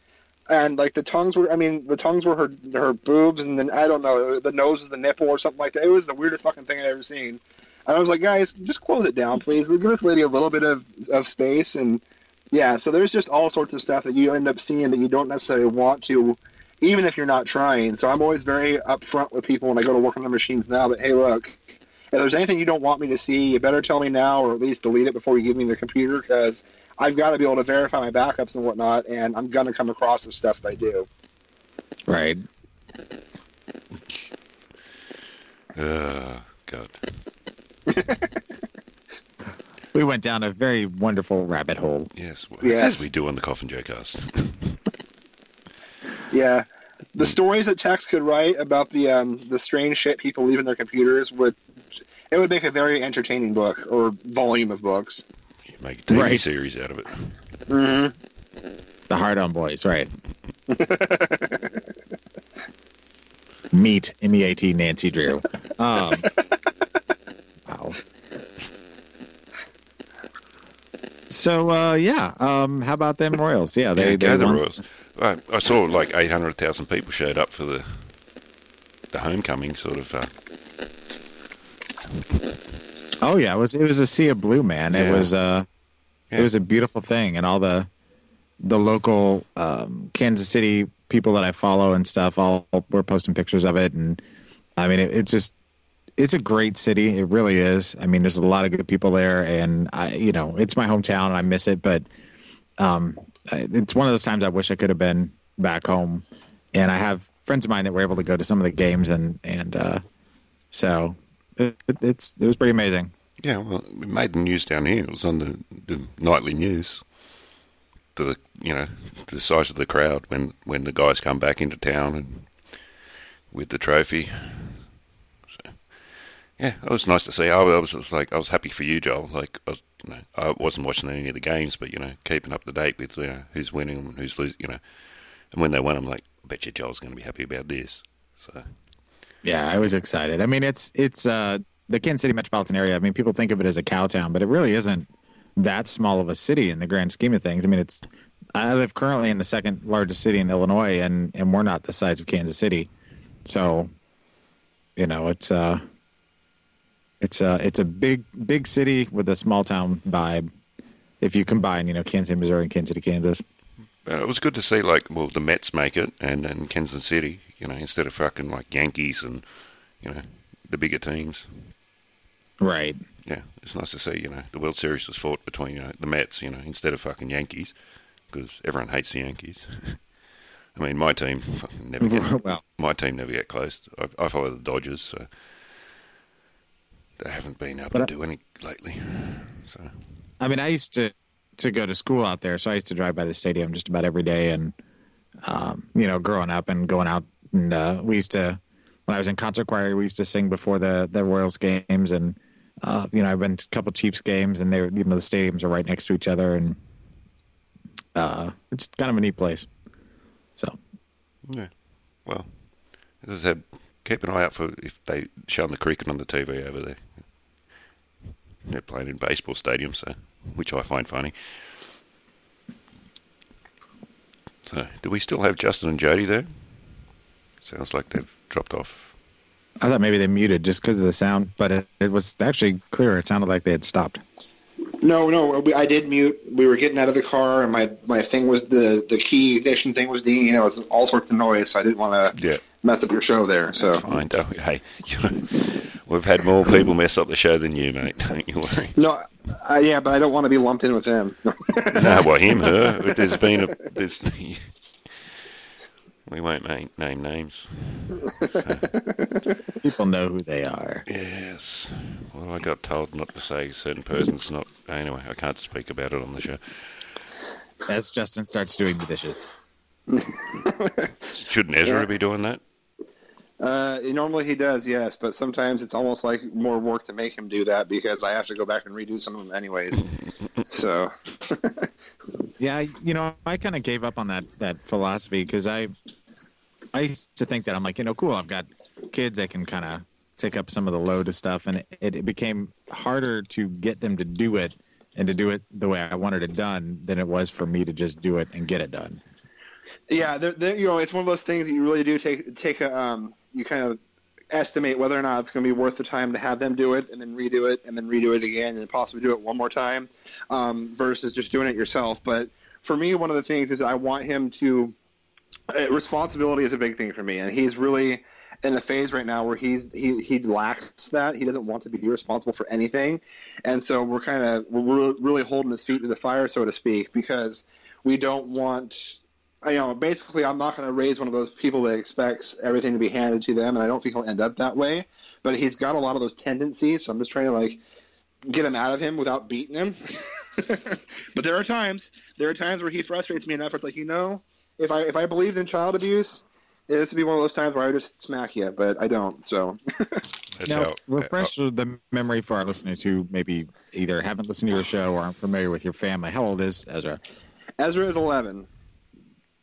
and like the tongues were. I mean, the tongues were her her boobs, and then I don't know the nose was the nipple or something like that. It was the weirdest fucking thing I'd ever seen. And I was like, guys, just close it down, please. Give this lady a little bit of of space, and yeah. So there's just all sorts of stuff that you end up seeing that you don't necessarily want to, even if you're not trying. So I'm always very upfront with people when I go to work on the machines now. That hey, look, if there's anything you don't want me to see, you better tell me now, or at least delete it before you give me the computer, because I've got to be able to verify my backups and whatnot, and I'm gonna come across the stuff that I do. Right. Oh, God. we went down a very wonderful rabbit hole. Yes, well, Yes. as we do on the Coffin Joe cast. Yeah, the stories that techs could write about the um, the strange shit people leave in their computers would it would make a very entertaining book or volume of books. You Make a TV Right. series out of it. Mm-hmm. The Hard On Boys, right? Meet M E A T Nancy Drew. Um, wow. So uh, yeah, um, how about them Royals? Yeah, they yeah, they go the won. Royals. I, I saw like 800,000 people showed up for the the homecoming sort of. Uh, Oh yeah, it was it was a sea of blue, man. It was uh, Yeah. it was a beautiful thing, and all the the local um, Kansas City people that I follow and stuff all were posting pictures of it, and I mean, it, it's just it's a great city. It really is. I mean, there's a lot of good people there, and I, you know, it's my hometown. and I miss it, but um, it's one of those times I wish I could have been back home. And I have friends of mine that were able to go to some of the games, and and uh, so it, it, it's it was pretty amazing. yeah, well, it made the news down here. It was on the, the nightly news. The you know the size of the crowd when when the guys come back into town and with the trophy. So, yeah, it was nice to see. I was just like I was happy for you, Joel. Like I, was, you know, I wasn't watching any of the games, but you know, keeping up to date with you know who's winning and who's losing. You know, and when they won, I'm like, bet you Joel's going to be happy about this. So Yeah, I was excited. I mean, it's it's uh, the Kansas City metropolitan area. I mean, people think of it as a cow town, but it really isn't that small of a city in the grand scheme of things. I mean, it's I live currently in the second largest city in Illinois, and and we're not the size of Kansas City, so you know, it's uh, it's uh, it's a big big city with a small town vibe. If you combine, you know, Kansas City, Missouri, and Kansas City, Kansas. Uh, it was good to see, like, well, the Mets make it, and and Kansas City, you know, instead of fucking like Yankees and you know the bigger teams. Right. Yeah, it's nice to see. You know, the World Series was fought between you know, the Mets, you know, instead of fucking Yankees, because everyone hates the Yankees. I mean, my team never get well, my team never get close. I, I follow the Dodgers, so they haven't been able But I- to do any lately. So I mean, I used to to go to school out there, so I used to drive by the stadium just about every day. And um, you know, growing up and going out, and uh, we used to when I was in concert choir, we used to sing before the the Royals games, and uh, you know, I've been to a couple Chiefs games, and they you know the stadiums are right next to each other, and uh, it's kind of a neat place. So yeah, well, as I said, keep an eye out for if they show the cricket on the TV over there. They're playing in baseball stadiums, so which I find funny. So, do we still have Justin and Jodi there? Sounds like they've dropped off. I thought maybe they muted just because of the sound, but it, it was actually clear. It sounded like they had stopped. No, no, uh, we, I did mute. We were getting out of the car, and my, my thing was the the key ignition thing was dinging. You know, it was all sorts of noise, so I didn't want to Yeah, mess up your show there. So fine. Don't, hey, you know, we've had more people mess up the show than you, mate. Don't you worry. no, uh, yeah, but I don't want to be lumped in with them. no, well, him, her. There's been a. There's, we won't name, name names. People know who they are. Yes. Well, I got told not to say certain persons. Not anyway. I can't speak about it on the show. As Justin starts doing the dishes. Shouldn't Ezra be doing that? Uh, normally he does, yes, but sometimes it's almost like more work to make him do that because I have to go back and redo some of them anyways. so Yeah, you know, I kind of gave up on that that philosophy because I I used to think that I'm like, you know, cool. I've got kids that can kind of take up some of the load of stuff, and it, it became harder to get them to do it and to do it the way I wanted it done than it was for me to just do it and get it done. yeah, they're, they're, you know, it's one of those things that you really do take take a um, you kind of estimate whether or not it's going to be worth the time to have them do it and then redo it and then redo it again and possibly do it one more time um, versus just doing it yourself. But for me, one of the things is I want him to uh, responsibility is a big thing for me, and he's really in a phase right now where he's he he lacks that. He doesn't want to be responsible for anything, and so we're kind of we're really holding his feet to the fire, so to speak, because we don't want. You know, basically, I'm not going to raise one of those people that expects everything to be handed to them, and I don't think he'll end up that way. But he's got a lot of those tendencies, so I'm just trying to like get him out of him without beating him. but there are times, there are times where he frustrates me enough. Where It's like you know, if I if I believed in child abuse, this would be one of those times where I would just smack you, but I don't. So now, how. Uh, refresh uh, the memory for our listeners who maybe either haven't listened to your show or aren't familiar with your family. How old is Ezra? Ezra is eleven.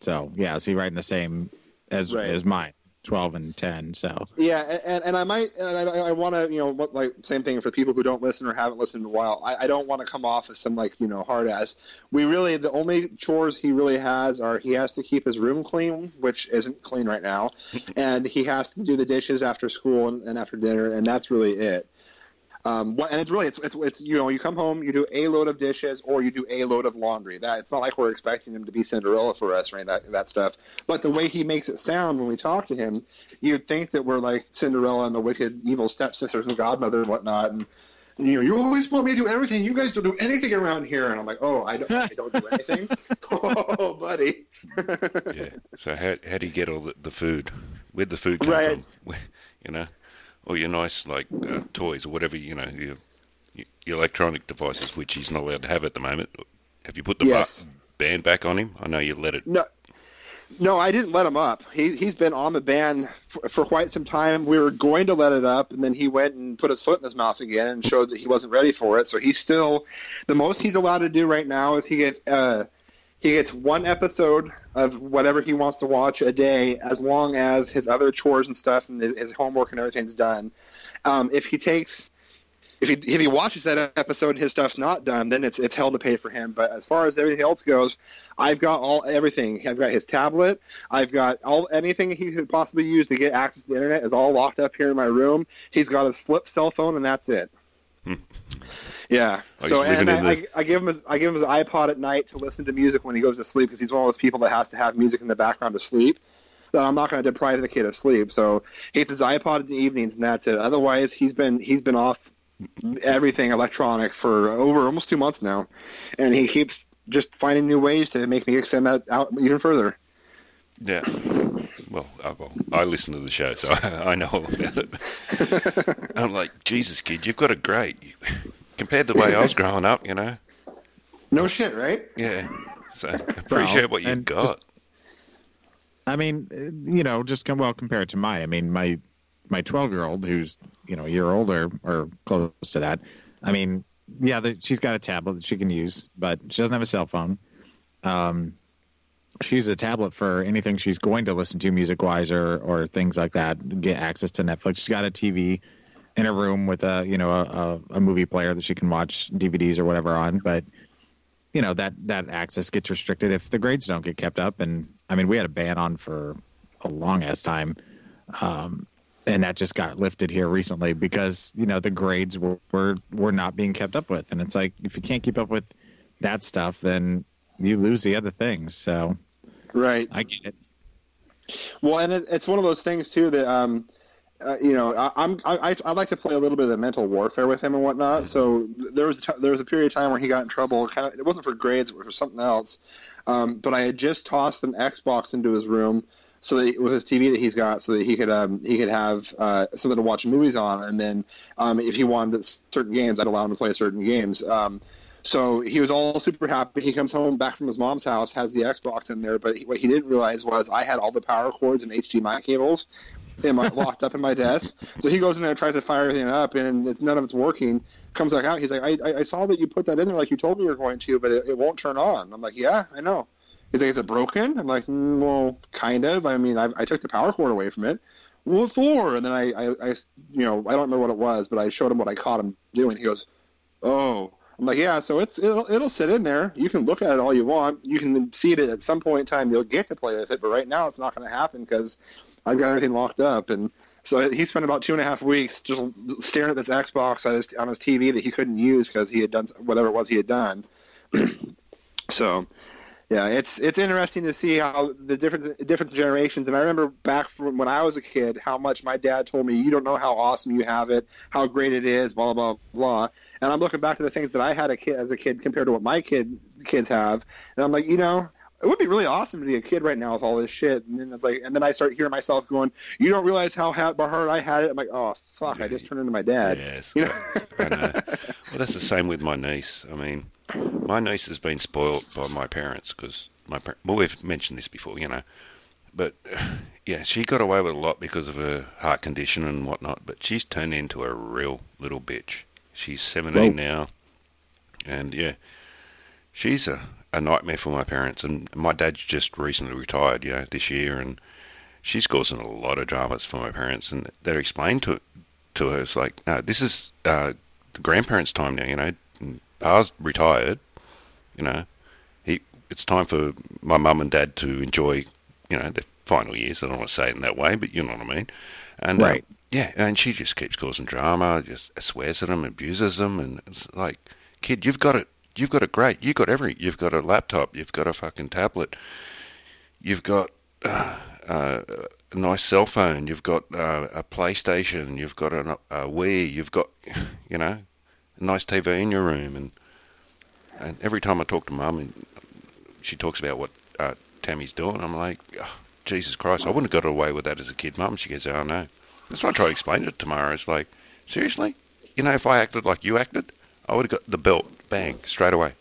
So yeah, is he right in the same as Right. as mine, twelve and ten? So Yeah, and, and I might, and I, I want to, you know, what, like same thing for the people who don't listen or haven't listened in a while. I, I don't want to come off as some like you know hard ass. We really, the only chores he really has are he has to keep his room clean, which isn't clean right now, and he has to do the dishes after school and, and after dinner, and that's really it. Um, what, and it's really it's, it's it's you know you come home you do a load of dishes or you do a load of laundry. That it's not like we're expecting him to be Cinderella for us or any of that that stuff. But the way he makes it sound when we talk to him, you'd think that we're like Cinderella and the wicked evil stepsisters and godmother and whatnot. And you know, you always want me to do everything. You guys don't do anything around here. And I'm like, oh, I don't, I don't do anything. oh, buddy. yeah. So how how do you get all the, the food? Where'd the food come Right. from? Where, you know, or your nice like uh, toys or whatever. You know, your, your electronic devices, which he's not allowed to have at the moment. Have you put the Yes. ba- band back on him? I know you let it. No, no, I didn't let him up. He he's been on the ban for, for quite some time. We were going to let it up, and then he went and put his foot in his mouth again and showed that he wasn't ready for it. So he's still the most he's allowed to do right now is he gets uh, he gets one episode of whatever he wants to watch a day, as long as his other chores and stuff and his, his homework and everything's done. Um, if he takes if he if he watches that episode and his stuff's not done, then it's it's hell to pay for him. But as far as everything else goes, I've got all everything. I've got his tablet. I've got all anything he could possibly use to get access to the internet is all locked up here in my room. He's got his flip cell phone, and that's it. Yeah. Oh, so and I, the- I, I give him his I give him his iPod at night to listen to music when he goes to sleep because he's one of those people that has to have music in the background to sleep. That I'm not going to deprive the kid of sleep. So he gets his iPod in the evenings, and that's it. Otherwise, he's been he's been off everything electronic for over almost two months now, and he keeps just finding new ways to make me extend that out even further. Yeah. Well, I, well, I listen to the show, so I know all about it. I'm like, Jesus, kid, you've got a great compared to the way I was growing up. You know. No shit, right? Yeah. So appreciate what you've got. just- I mean, you know, just come well compared to my. I mean, my my twelve year old, who's you know a year older or close to that. I mean, yeah, the, she's got a tablet that she can use, but she doesn't have a cell phone. Um, she uses a tablet for anything she's going to listen to, music wise or or things like that. Get access to Netflix. She's got a TV in a room with a you know a, a, movie player that she can watch DVDs or whatever on, but you know that that access gets restricted if the grades don't get kept up. And i mean we had a ban on for a long ass time um, and that just got lifted here recently because you know the grades were, were were not being kept up with. And it's like if you can't keep up with that stuff then you lose the other things. So Right. i get it. Well, and it, it's one of those things too that um, uh, you know I, I'm I, I like to play a little bit of the mental warfare with him and whatnot. So there was a t- there was a period of time where he got in trouble. Kind of, it wasn't for grades, it was for something else. Um, but I had just tossed an Xbox into his room. So that with his TV that he's got, so that he could um, he could have uh, something to watch movies on, and then um, if he wanted certain games, I'd allow him to play certain games. Um, so he was all super happy. He comes home back from his mom's house, has the Xbox in there, but he, what he didn't realize was I had all the power cords and HDMI cables in my, locked up in my desk. So he goes in there tries to fire everything up, and it's none of it's working. Comes back out. He's like, I, I, saw that you put that in there like you told me you were going to, but it, it won't turn on. I'm like, yeah, I know. He's like, is it broken? I'm like, mm, well, kind of. I mean, I, I took the power cord away from it. What for? And then I, I, I, you know, I don't remember what it was, but I showed him what I caught him doing. He goes, oh. I'm like, yeah, so it's it'll, it'll sit in there. You can look at it all you want. You can see it at some point in time. You'll get to play with it, but right now it's not going to happen because I've got everything locked up. And so he spent about two and a half weeks just staring at this Xbox on his on his TV that he couldn't use because he had done whatever it was he had done. so, yeah, it's it's interesting to see how the different different generations. And I remember back from when I was a kid, how much my dad told me, "You don't know how awesome you have it, how great it is," blah blah blah. And I'm looking back to the things that I had a kid as a kid compared to what my kid kids have, and I'm like, you know, it would be really awesome to be a kid right now with all this shit. And then it's like, and then I start hearing myself going, "You don't realize how ha- hard I had it." I'm like, "Oh fuck, I just turned into my dad." Yes. You know? Know. Uh, well, that's the same with my niece. I mean, my niece has been spoilt by my parents because my par- well, we've mentioned this before, you know. But yeah, she got away with a lot because of her heart condition and whatnot. But she's turned into a real little bitch. She's 17 now, and yeah, she's a, a nightmare for my parents. And my dad's just recently retired, you know, this year, and she's causing a lot of dramas for my parents. And they're explained to to her, it's like, no, this is uh, the grandparents' time now. You know, Pa's retired. You know, he it's time for my mum and dad to enjoy, you know, their final years. I don't want to say it in that way, but you know what I mean. And uh, yeah, and she just keeps causing drama, just swears at them, abuses them, and it's like, kid, you've got it. You've got a great. You've got every. You've got a laptop. You've got a fucking tablet. You've got uh, a nice cell phone. You've got uh, a PlayStation. You've got a, a Wii. You've got, you know, a nice TV in your room. And and every time I talk to mum, and she talks about what uh, Tammy's doing, I'm like, oh, Jesus Christ, I wouldn't have got away with that as a kid, mum. She goes, oh no. That's why I try to explain it tomorrow. It's like, seriously, you know, if I acted like you acted, I would have got the belt, bang, straight away.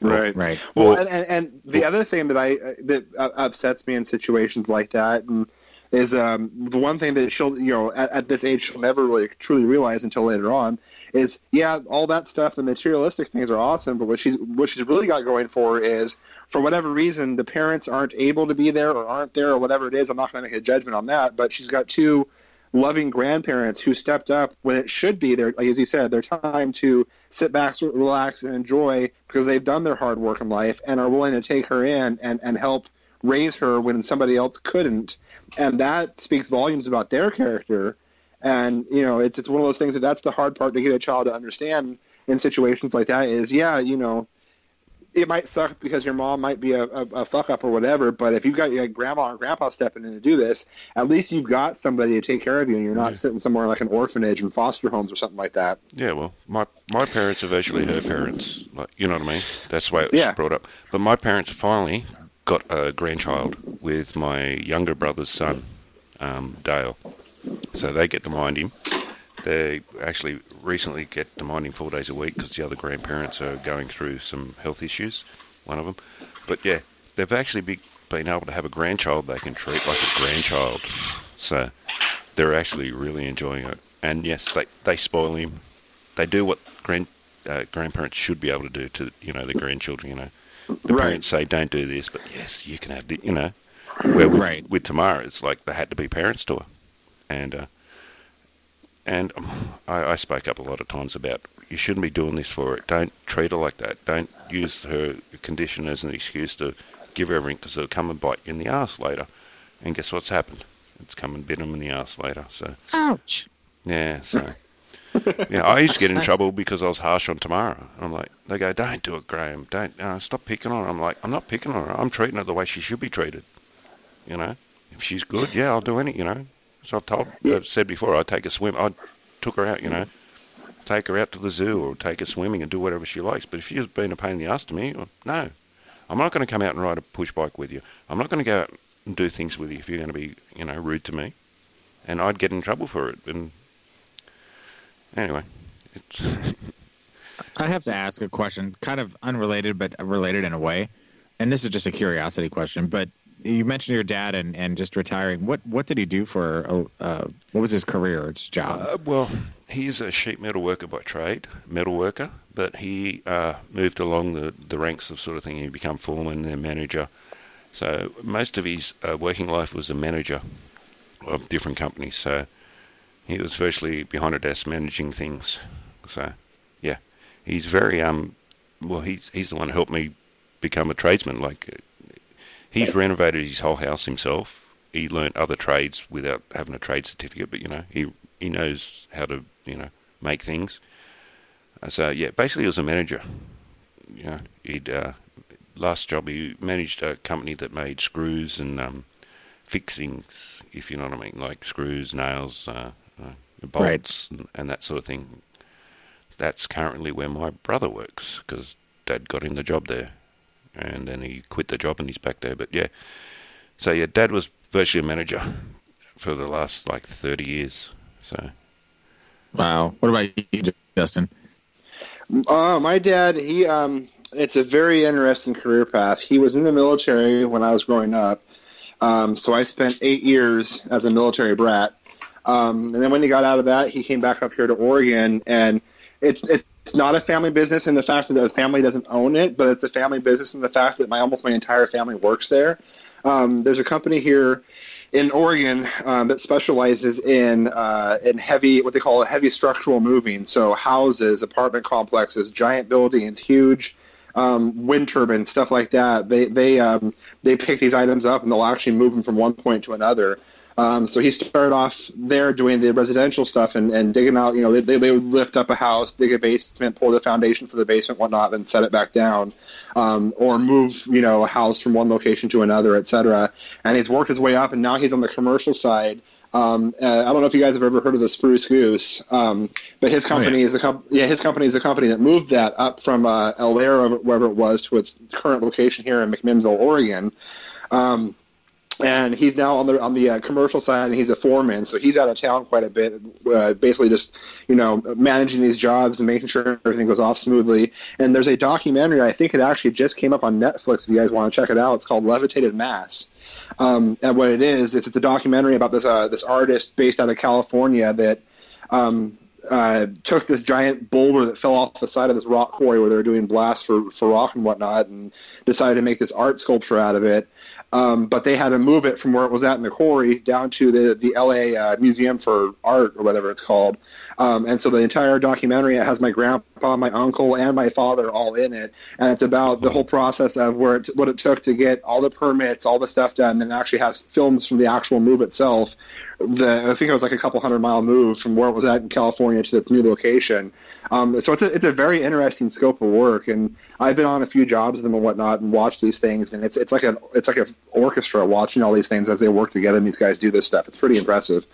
Right. Right. Well, Well- and, and, and the other thing that I uh, that uh, upsets me in situations like that and is um, the one thing that she'll you know at, at this age she'll never really truly realize until later on is yeah all that stuff the materialistic things are awesome but what she's what she's really got going for her is for whatever reason the parents aren't able to be there or aren't there or whatever it is I'm not going to make a judgment on that but she's got two loving grandparents who stepped up when it should be their, like as you said, their time to sit back, relax, and enjoy because they've done their hard work in life and are willing to take her in and, and help raise her when somebody else couldn't. And that speaks volumes about their character. And, you know, it's, it's one of those things that that's the hard part to get a child to understand in situations like that is, yeah, you know, it might suck because your mom might be a, a, a fuck up or whatever, but if you've got your grandma and grandpa stepping in to do this, at least you've got somebody to take care of you, and you're not sitting somewhere like an orphanage and foster homes or something like that. Yeah, well, my my parents are virtually her parents. Like, you know what I mean? That's the way it was Yeah. brought up. But my parents finally got a grandchild with my younger brother's son, um, Dale. So they get to mind him. They actually recently get to him four days a week because the other grandparents are going through some health issues, one of them. But yeah, they've actually be, been able to have a grandchild they can treat like a grandchild. So they're actually really enjoying it. And yes, they, they spoil him. They do what grand uh, grandparents should be able to do to you know the grandchildren. You know, the Right. parents say don't do this, but yes, you can have the you know. Where with, Right. with Tamara, it's like they had to be parents to her, and uh, and um, I, I spoke up a lot of times about you shouldn't be doing this for her. Don't treat her like that. Don't use her condition as an excuse to give her everything because it'll come and bite you in the ass later. And guess what's happened? It's come and bit him in the ass later. So Ouch. yeah, so yeah, I used to get in trouble because I was harsh on Tamara. I'm like, they go, don't do it, Graham. Don't uh, stop picking on her. I'm like, I'm not picking on her. I'm treating her the way she should be treated. You know, if she's good, yeah, I'll do any. You know, so I've told, I've uh, said before, I'd take a swim. I took her out. You know, take her out to the zoo or take her swimming and do whatever she likes. But if she's been a pain in the ass to me, no, I'm not going to come out and ride a push bike with you. I'm not going to go out and do things with you if you're going to be, you know, rude to me. And I'd get in trouble for it. And anyway, it's, I have to ask a question, kind of unrelated, but related in a way. And this is just a curiosity question. But you mentioned your dad and, and just retiring. What what did he do for? Uh, what was his career? Its job? uh, well, he's a sheet metal worker by trade, metal worker, but he uh, moved along the, the ranks of sort of thing. He became foreman, then manager. So most of his uh, working life was a manager of different companies. So he was virtually behind a desk managing things. So yeah, he's very um. Well, he's he's the one who helped me become a tradesman. Like he's renovated his whole house himself. He learnt other trades without having a trade certificate, but you know he he knows how to you know make things. Uh, so yeah, basically he was a manager. You know, he'd uh, last job he managed a company that made screws and um, fixings, if you know what I mean, like screws, nails, uh, uh, bolts, and, and that sort of thing. That's currently where my brother works because Dad got him the job there. And then he quit the job and he's back there. But yeah, so yeah, Dad was virtually a manager for the last like thirty years. So Wow. What about you, Justin? Uh, my dad, he um, it's a very interesting career path. He was in the military when I was growing up, um, so I spent eight years as a military brat. Um, and then when he got out of that, he came back up here to Oregon, and it's it's not a family business in the fact that the family doesn't own it, but it's a family business in the fact that my almost my entire family works there. Um, there's a company here in Oregon um, that specializes in uh, in heavy what they call a heavy structural moving. So houses, apartment complexes, giant buildings, huge um, wind turbines, stuff like that. They they um, they pick these items up and they'll actually move them from one point to another. Um, so he started off there doing the residential stuff and, and digging out, you know, they, they would lift up a house, dig a basement, pull the foundation for the basement, whatnot, then set it back down, um, or move, you know, a house from one location to another, et cetera. And he's worked his way up, and now he's on the commercial side. Um, uh, I don't know if you guys have ever heard of the Spruce Goose, um, but his company yeah. is the com- yeah his company is the company that moved that up from uh, El Air, wherever it was, to its current location here in McMinnville, Oregon. Um, and he's now on the on the uh, commercial side, and he's a foreman, so he's out of town quite a bit, uh, basically just you know managing these jobs and making sure everything goes off smoothly. And there's a documentary, I think it actually just came up on Netflix. If you guys want to check it out, it's called Levitated Mass. Um, and what it is is it's a documentary about this uh, this artist based out of California that um, uh, took this giant boulder that fell off the side of this rock quarry where they were doing blasts for, for rock and whatnot, and decided to make this art sculpture out of it. Um, but they had to move it from where it was at in the quarry down to the the LA uh, Museum for Art or whatever it's called. Um, and so the entire documentary it has my grandpa, my uncle, and my father all in it, and it's about the whole process of where it, what it took to get all the permits, all the stuff done, and it actually has films from the actual move itself. The, I think it was like a couple hundred mile move from where it was at in California to its new location. Um, so it's a, it's a very interesting scope of work, and I've been on a few jobs with them and whatnot, and watched these things, and it's it's like an it's like an orchestra watching all these things as they work together, and these guys do this stuff. It's pretty impressive.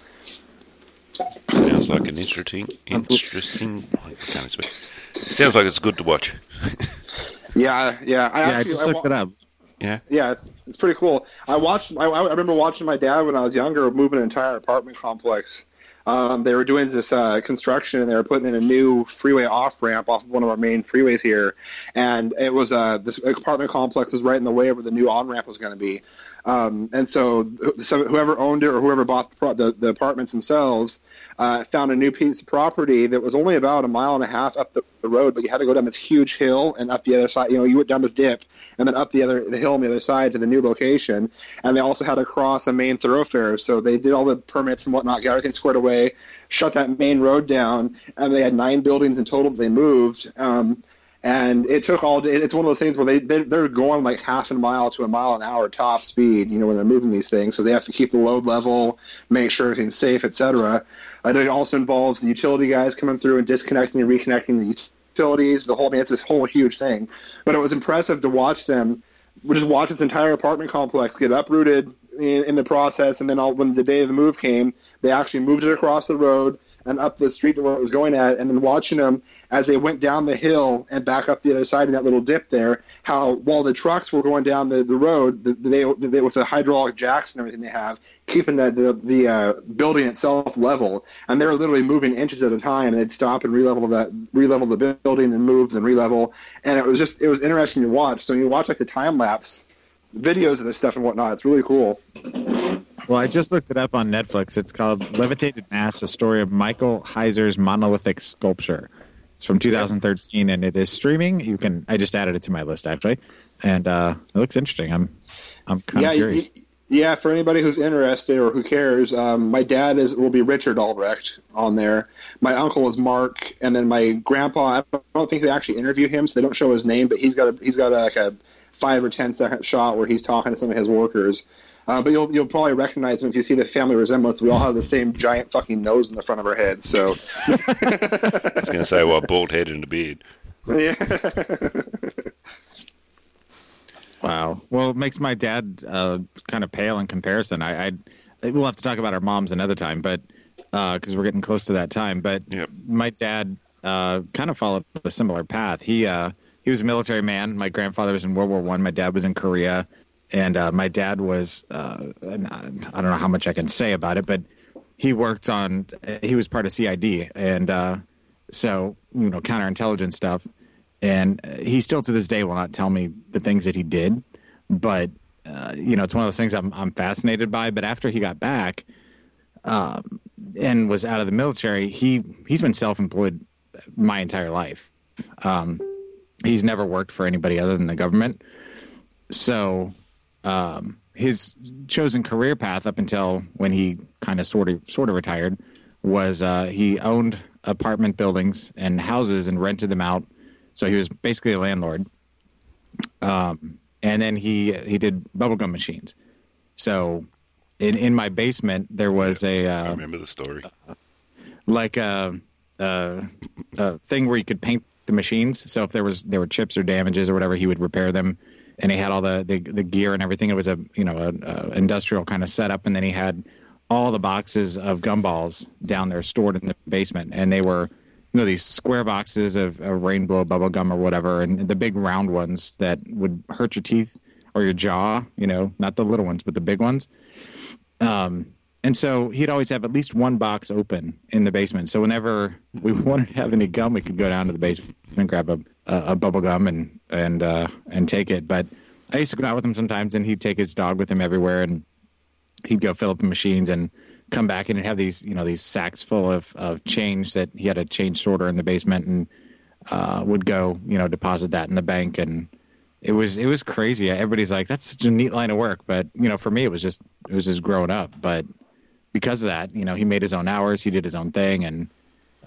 sounds like an interesting, interesting. Can't speak. Sounds like it's good to watch. Yeah, yeah. I Yeah, I actually, just I looked wa- it up. Yeah. Yeah, it's it's pretty cool. I watched. I, I remember watching my dad when I was younger move an entire apartment complex. Um, they were doing this uh, construction and they were putting in a new freeway off ramp off of one of our main freeways here, and it was uh, this apartment complex was right in the way of where the new on ramp was going to be. Um, and so, so whoever owned it or whoever bought the, the, the apartments themselves uh, found a new piece of property that was only about a mile and a half up the, the road, but you had to go down this huge hill and up the other side. You know, you went down this dip and then up the other the hill on the other side to the new location. And they also had to cross a main thoroughfare, so they did all the permits and whatnot, got everything squared away, shut that main road down, and they had nine buildings in total they moved. Um, and it took all day. It's one of those things where they they're, they're going like half a mile to a mile an hour top speed. You know when they're moving these things, so they have to keep the load level, make sure everything's safe, etc. It also involves the utility guys coming through and disconnecting and reconnecting the utilities. The whole it's this whole huge thing. But it was impressive to watch them. We just watch this entire apartment complex get uprooted in, in the process, and then all, when the day of the move came, they actually moved it across the road and up the street to where it was going at, and then watching them as they went down the hill and back up the other side in that little dip there, how while the trucks were going down the, the road, the, they, they with the hydraulic jacks and everything they have, keeping the the, the uh, building itself level, and they're literally moving inches at a time. And they'd stop and re-level that re-level the building and move and re-level, and it was just it was interesting to watch. So you watch like the time lapse videos of this stuff and whatnot. It's really cool. Well, I just looked it up on Netflix. It's called Levitated Mass, a story of Michael Heizer's monolithic sculpture. It's from 2013 and it is streaming. You can I just added it to my list actually. And uh, it looks interesting. I'm I'm kind yeah, of curious. y- yeah. For anybody who's interested or who cares, um, my dad is will be Richard Albrecht on there. My uncle is Mark, and then my grandpa. I don't think they actually interview him, so they don't show his name. But he's got a he's got a, like a five or ten second shot where he's talking to some of his workers. Uh, but you'll you'll probably recognize him if you see the family resemblance. We all have the same giant fucking nose in the front of our heads. So I was going to say, well, bald head and a beard. yeah. Wow. Well, it makes my dad uh, kind of pale in comparison. I, I we'll have to talk about our moms another time, but because we're getting close to that time. But Yep. my dad uh, kind of followed a similar path. He uh, he was a military man. My grandfather was in World War One. My dad was in Korea, and uh, my dad was uh, I I don't know how much I can say about it, but he worked on. He was part of CID, and uh, so you know counterintelligence stuff. And uh, he still to this day will not tell me the things that he did, but uh, you know it's one of those things I'm I'm fascinated by. But after he got back, um, and was out of the military, he he's been self-employed my entire life. Um, he's never worked for anybody other than the government. So um, his chosen career path up until when he kind of sort of sort of retired was uh, he owned apartment buildings and houses and rented them out. So he was basically a landlord. Um, and then he he did bubblegum machines. So in in my basement there was a I uh, remember the story. like a, a, a thing where you could paint the machines. So if there was there were chips or damages or whatever, he would repair them. And he had all the the, the gear and everything. It was a you know a, a industrial kind of setup. And then he had all the boxes of gumballs down there stored in the basement, and they were you know these square boxes of, of rainbow bubble gum or whatever, and the big round ones that would hurt your teeth or your jaw. You know, not the little ones, but the big ones. Um, and so he'd always have at least one box open in the basement. So whenever we wanted to have any gum, we could go down to the basement and grab a, a, bubble gum and and uh, and take it. But I used to go out with him sometimes, and he'd take his dog with him everywhere, and he'd go fill up the machines and come back and have these you know these sacks full of, of change that he had a change sorter in the basement and uh, would go you know deposit that in the bank and it was it was crazy. Everybody's like, "That's such a neat line of work," but you know, for me, it was just it was just growing up. But because of that, you know, he made his own hours, he did his own thing, and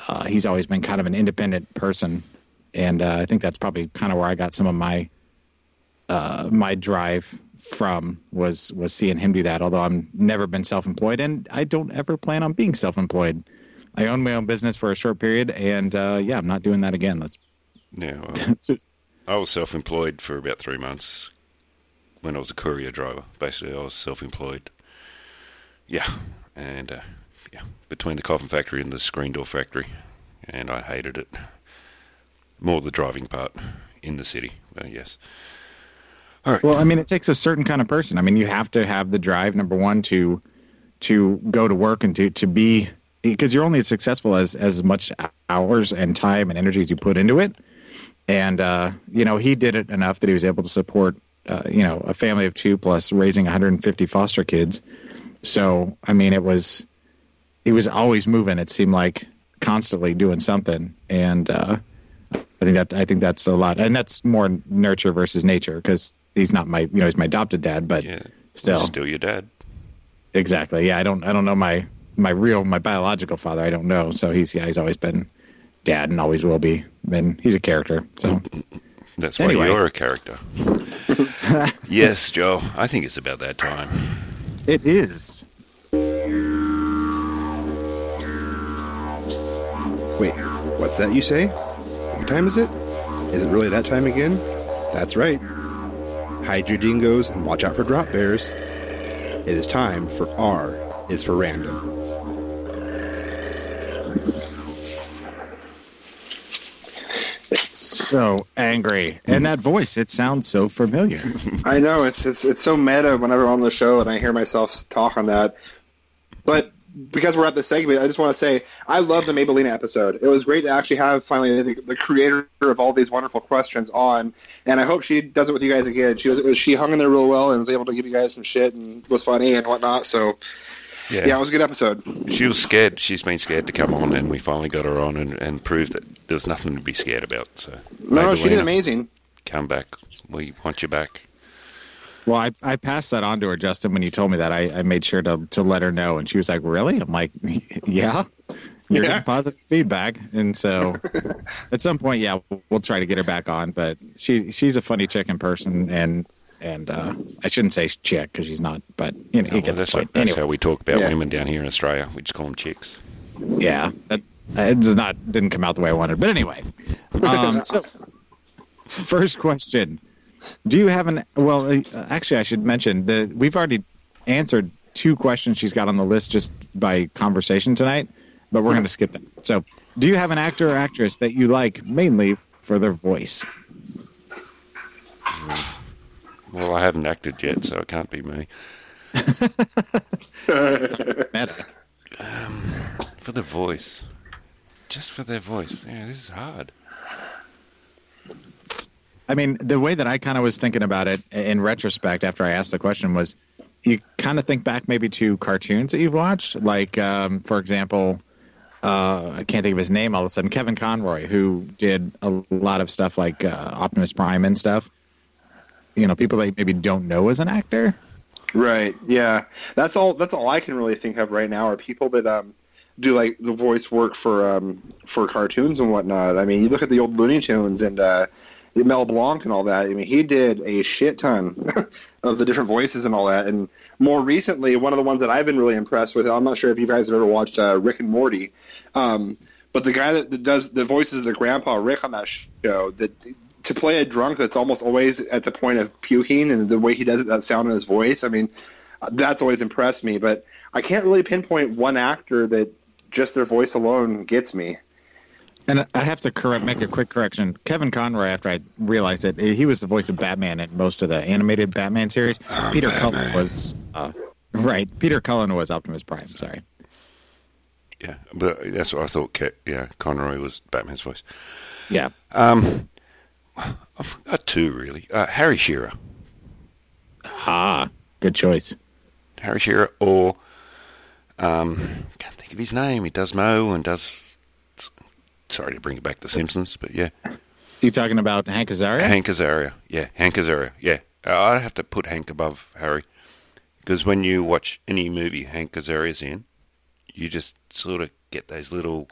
uh, he's always been kind of an independent person. And uh, I think that's probably kind of where I got some of my uh, my drive from was was seeing him do that. Although I'm never been self employed, and I don't ever plan on being self employed. I owned my own business for a short period, and uh, yeah, I'm not doing that again. Let's Yeah, well, I was self-employed for about three months when I was a courier driver. Basically, I was self-employed. Yeah, and uh, yeah, between the coffin factory and the screen door factory, and I hated it. More the driving part in the city. Well, yes. All right. Well, I mean, it takes a certain kind of person. I mean, you have to have the drive. Number one, to to go to work and to to be because you're only as successful as as much hours and time and energy as you put into it. And uh, you know, he did it enough that he was able to support uh, you know a family of two plus raising 150 foster kids. So, I mean, it was he was always moving. It seemed like constantly doing something, and uh, I think that I think that's a lot, and that's more nurture versus nature because he's not my you know he's my adopted dad, but yeah. still Still your dad. exactly. Yeah, I don't I don't know my my real my biological father. I don't know, so he's yeah he's always been dad and always will be. And he's a character. So That's why Anyway. you're a character. yes, Joe. I think it's about that time. it is. Wait, what's that you say? What time is it? Is it really that time again? That's right. Hide your dingoes and watch out for drop bears. It is time for R is for random. It's so angry, and that voice it sounds so familiar. I know it's it's it's so meta whenever I'm on the show and I hear myself talk on that. But because we're at the segment, I just want to say I love the Maybellina episode. It was great to actually have finally the, the creator of all these wonderful questions on, and I hope she does it with you guys again. She was she hung in there real well and was able to give you guys some shit and was funny and whatnot. So Yeah. yeah, it was a good episode. She was scared. She's been scared to come on, and we finally got her on and, and proved that there was nothing to be scared about. So, No, she did amazing. Come back. We want you back. Well, I, I passed that on to her, Justin, when you told me that. I, I made sure to, to let her know. And she was like, Really? I'm like, Yeah. You're Yeah. getting positive feedback. And so at some point, yeah, we'll, we'll try to get her back on. But she she's a funny chick in person. And and uh, I shouldn't say chick because she's not. But, you know, well, that's what, that's Anyway, how we talk about Yeah. women down here in Australia. We just call them chicks. yeah. That, it does not didn't come out the way I wanted. But anyway. Um, so, first question. Do you have an well? uh, Actually, I should mention that we've already answered two questions she's got on the list just by conversation tonight, but we're going to skip that. So, do you have an actor or actress that you like mainly for their voice? Well, I haven't acted yet, so it can't be me. Meta. For the voice. Just for their voice. Yeah, this is hard. I mean, the way that I kind of was thinking about it in retrospect after I asked the question was you kind of think back maybe to cartoons that you've watched. Like, um, for example, uh, I can't think of his name all of a sudden, Kevin Conroy, who did a lot of stuff like uh, Optimus Prime and stuff. You know, people that maybe don't know as an actor. Right. Yeah. That's all. That's all I can really think of right now are people that um do like the voice work for um for cartoons and whatnot. I mean, you look at the old Looney Tunes and uh, Mel Blanc and all that. I mean, he did a shit ton of the different voices and all that. And more recently, one of the ones that I've been really impressed with. I'm not sure if you guys have ever watched uh, Rick and Morty, um, but the guy that, does the voices of the Grandpa Rick on that show that to play a drunk that's almost always at the point of puking and the way he does it, that sound in his voice. I mean, that's always impressed me. But I can't really pinpoint one actor that just their voice alone gets me. And I have to correct, make a quick correction. Kevin Conroy, after I realized it, he was the voice of Batman in most of the animated Batman series. Peter Cullen was uh, right. Peter Cullen was Optimus Prime. Sorry. Yeah, but that's what I thought. Yeah, Conroy was Batman's voice. Yeah. Um, I've got two really. Uh, Harry Shearer, Ah, good choice. Harry Shearer, or um, can't think of his name. He does Moe and does. Sorry to bring it back to Simpsons, but yeah, You talking about Hank Azaria? Hank Azaria. Yeah, Hank Azaria. Yeah, Uh, I have to put Hank above Harry because when you watch any movie Hank Azaria's in, you just sort of get those little,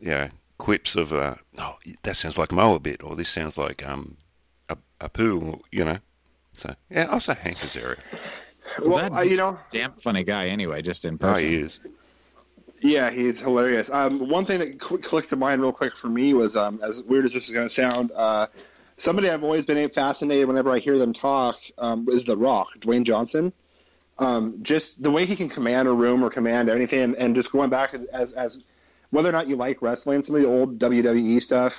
you know, quips of, uh, oh, that sounds like Moe a bit, or this sounds like um, a, Apu, you know. So yeah, I'll say Hank Azaria. Well, that- uh, you know, Damn funny guy, anyway, just in Oh, person. he is. Yeah, he's hilarious. Um, one thing that cl- clicked to mind real quick for me was, um, as weird as this is going to sound, uh, somebody I've always been fascinated whenever I hear them talk um, is The Rock, Dwayne Johnson. Um, just the way he can command a room or command anything, and, and just going back as as whether or not you like wrestling, some of the old WWE stuff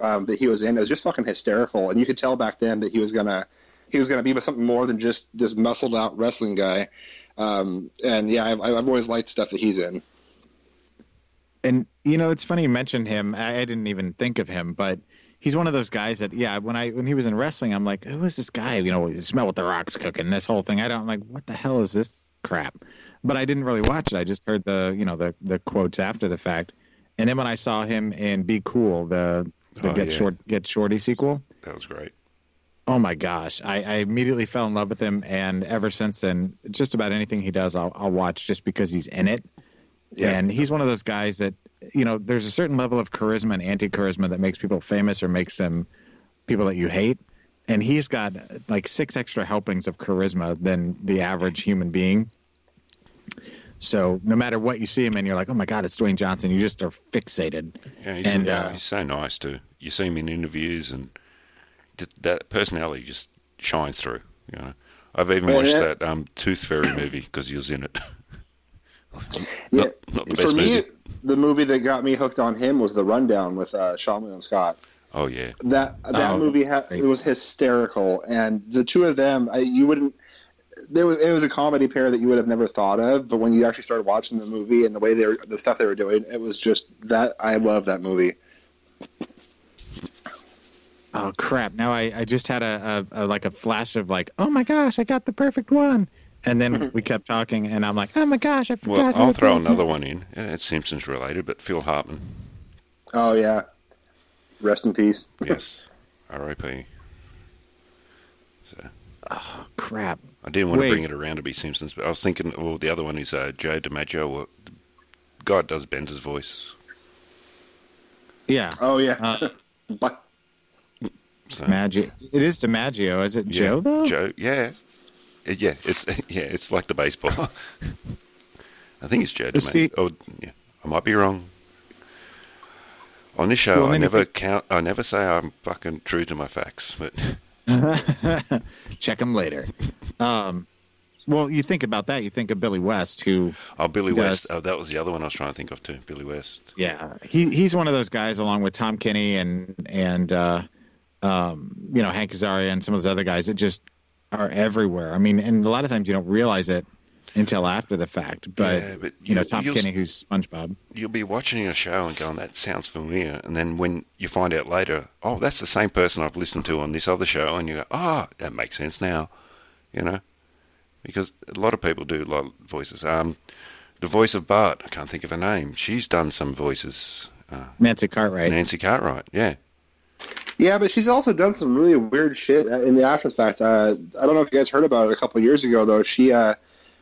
um, that he was in is just fucking hysterical, and you could tell back then that he was gonna he was gonna be something more than just this muscled out wrestling guy. Um, and yeah, I've, I've always liked stuff that he's in. And you know, it's funny you mentioned him. I, I didn't even think of him, but he's one of those guys that, yeah, when I when he was in wrestling, I'm like, who is this guy? You know, smell what the rock's cooking. This whole thing. I don't I'm like, what the hell is this crap? But I didn't really watch it. I just heard the you know the the quotes after the fact. And then when I saw him in Be Cool, the the Oh, Get yeah. Short Get Shorty sequel, That was great. Oh my gosh, I, I immediately fell in love with him, and ever since then, just about anything he does, I'll, I'll watch just because he's in it. Yeah. And he's one of those guys that you know, there's a certain level of charisma and anti-charisma that makes people famous or makes them people that you hate. And he's got like six extra helpings of charisma than the average human being. So no matter what you see him in, you're like, oh my god, it's Dwayne Johnson. You just are fixated. Yeah, he's, And, yeah, uh, he's so nice too. You see him in interviews, and that personality just shines through. You know, I've even watched yeah. that um, Tooth Fairy movie because he was in it. Yeah, not, not the best for me, movie. the movie that got me hooked on him was The Rundown with uh, Seann William Scott. Oh yeah, That that Oh, movie ha- it was hysterical, and the two of them, I, you wouldn't. There was it was a comedy pair that you would have never thought of, but when you actually started watching the movie and the way they were, the stuff they were doing, it was just that I love that movie. Oh crap! Now I, I just had a, a, a like a flash of like, oh my gosh, I got the perfect one. And then we kept talking, and I'm like, oh my gosh, I forgot. Well, I'll throw another one in. It's Simpsons related, but Phil Hartman. Oh yeah, rest in peace. Yes, R.I.P. So Crap. I didn't want Wait. to bring it around to be Simpsons, but I was thinking, well, the other one is uh, Joe DiMaggio. Or, God does Bender's voice. Yeah. Oh yeah, Uh, but So, Maggio. It is DiMaggio. Is it yeah, Joe though? Joe, yeah, yeah. It's yeah, it's like the baseball. I think it's Joe see- Oh, yeah, I might be wrong. On this show, Well, I never it- count. I never say I'm fucking true to my facts, but Check him later. Um, well, you think about that. You think of Billy West, who, oh, Billy Does- West. Oh, that was the other one I was trying to think of too. Billy West. yeah, he he's one of those guys, along with Tom Kenny and and uh, um, you know, Hank Azaria and some of those other guys that just are everywhere. I mean, and a lot of times you don't realize it until after the fact. But, Yeah, but you know, you'll- Tom Kenny, who's SpongeBob. You'll be watching a show and going, "That sounds familiar," and then when you find out later, "Oh, that's the same person I've listened to on this other show," and you go, "Oh, that makes sense now," you know, because a lot of people do a lot of voices. Um, the voice of Bart, I can't think of her name. She's done some voices. Uh, Nancy Cartwright. Nancy Cartwright, yeah. Yeah, but she's also done some really weird shit uh, in the after fact. Uh, I don't know if you guys heard about it a couple of years ago, though. She uh,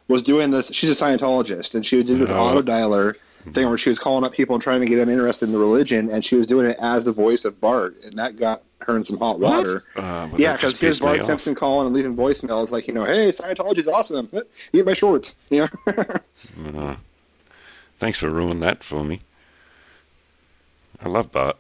was doing this. She's a Scientologist, and she did this Oh. auto dialer thing where she was calling up people and trying to get them interested in the religion, and she was doing it as the voice of Bart, and that got her in some hot water. Uh, well, yeah, because just here's Bart. Simpson calling and leaving voicemails like, you know, hey, Scientology's awesome. Eat my shorts. You know. Uh, thanks for ruining that for me. I love Bart,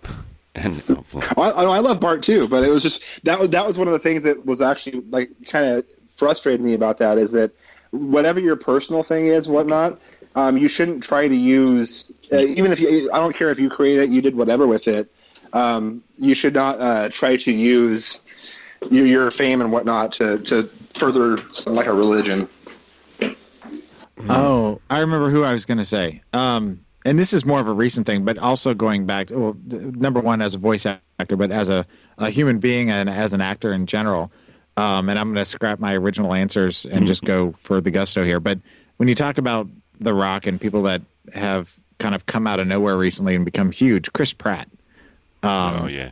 and oh, I, I love Bart too, but it was just that was that was one of the things that was actually like kind of frustrated me about that is that whatever your personal thing is, whatnot, um, you shouldn't try to use uh, even if you. I don't care if you created it, you did whatever with it. Um, you should not uh, try to use your, your fame and whatnot to to further like a religion. Oh, I remember who I was going to say. Um, and this is more of a recent thing, but also going back to well, number one as a voice actor, but as a, a human being and as an actor in general. Um, and I'm going to scrap my original answers and just go for the gusto here. But when you talk about The Rock and people that have kind of come out of nowhere recently and become huge, Chris Pratt. Um, oh yeah,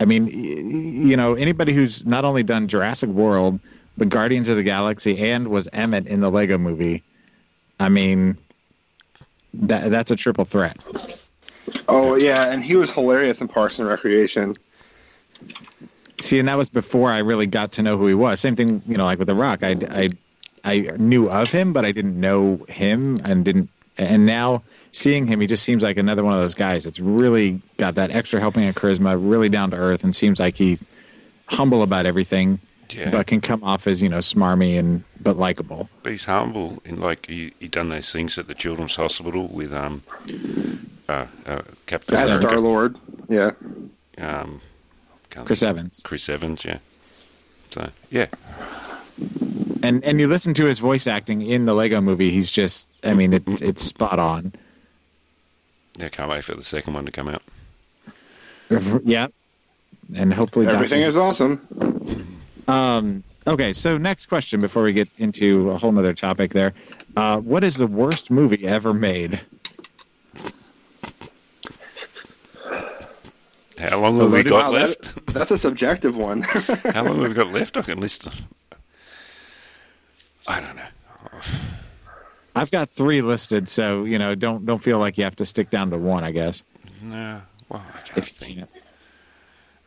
I mean, you know, anybody who's not only done Jurassic World, but Guardians of the Galaxy and was Emmett in the Lego movie, I mean, that that's a triple threat. Oh yeah, and he was hilarious in Parks and Recreation. See, and that was before I really got to know who he was. Same thing, you know, like with The Rock. I, I, I knew of him, but I didn't know him and didn't. And now seeing him, he just seems like another one of those guys that's really got that extra helping of charisma, really down to earth, and seems like he's humble about everything, Yeah. but can come off as you know smarmy and but likable. but he's humble. In like he he done those things at the Children's Hospital with um, uh, uh Captain As Star Lord. Yeah. Um, Chris think- Evans. Chris Evans, yeah. So yeah, And and you listen to his voice acting in the Lego movie, he's just I mean it, it's spot on. yeah. Can't wait for the second one to come out. Yeah. And hopefully Everything Doctor- is awesome. Um, okay, so next question before we get into a whole nother topic there. Uh, what is the worst movie ever made? How long have we got Wow, left? that, that's a subjective one. How long have we got left? I can list them. I don't know. I've got three listed, so you know, don't don't feel like you have to stick down to one. I guess No, well, I can't if you think. can.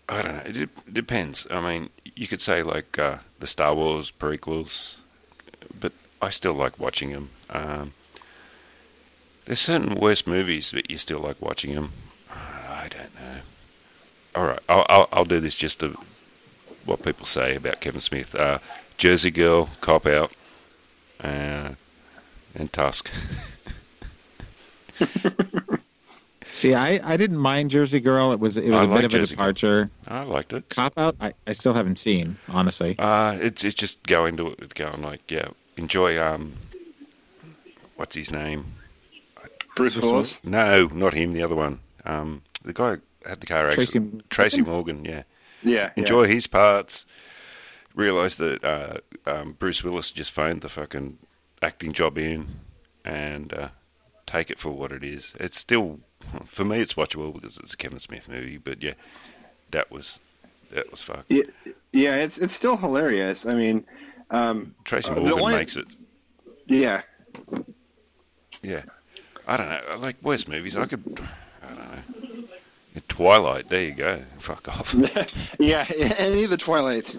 I don't know. It de- depends. I mean, you could say like uh, the Star Wars prequels, but I still like watching them. Um, there's certain worst movies, but you still like watching them. I don't know. All right, I'll, I'll, I'll do this just to what people say about Kevin Smith. Uh, Jersey Girl, Cop Out, uh, and Tusk. See, I, I didn't mind Jersey Girl. It was it was I a bit of a Jersey Girl. departure. I liked it. Cop Out, I, I still haven't seen honestly. Uh, it's it's just going to it, going like yeah, enjoy um, what's his name? Bruce Willis. No, not him. The other one. Um, the guy had the car Tracy accident. Tracy Morgan. Yeah. Yeah. Enjoy his parts. Realize that uh, um, Bruce Willis just phoned the fucking acting job in, and uh, take it for what it is. It's still for me. It's watchable because it's a Kevin Smith movie. But yeah, that was that was fuck. Yeah, yeah, it's it's still hilarious. I mean, um, Tracy uh, Morgan only- makes it. Yeah, Yeah, I don't know. Like worst movies, I could. I don't know. Twilight. There you go. Fuck off. yeah, any of the Twilights.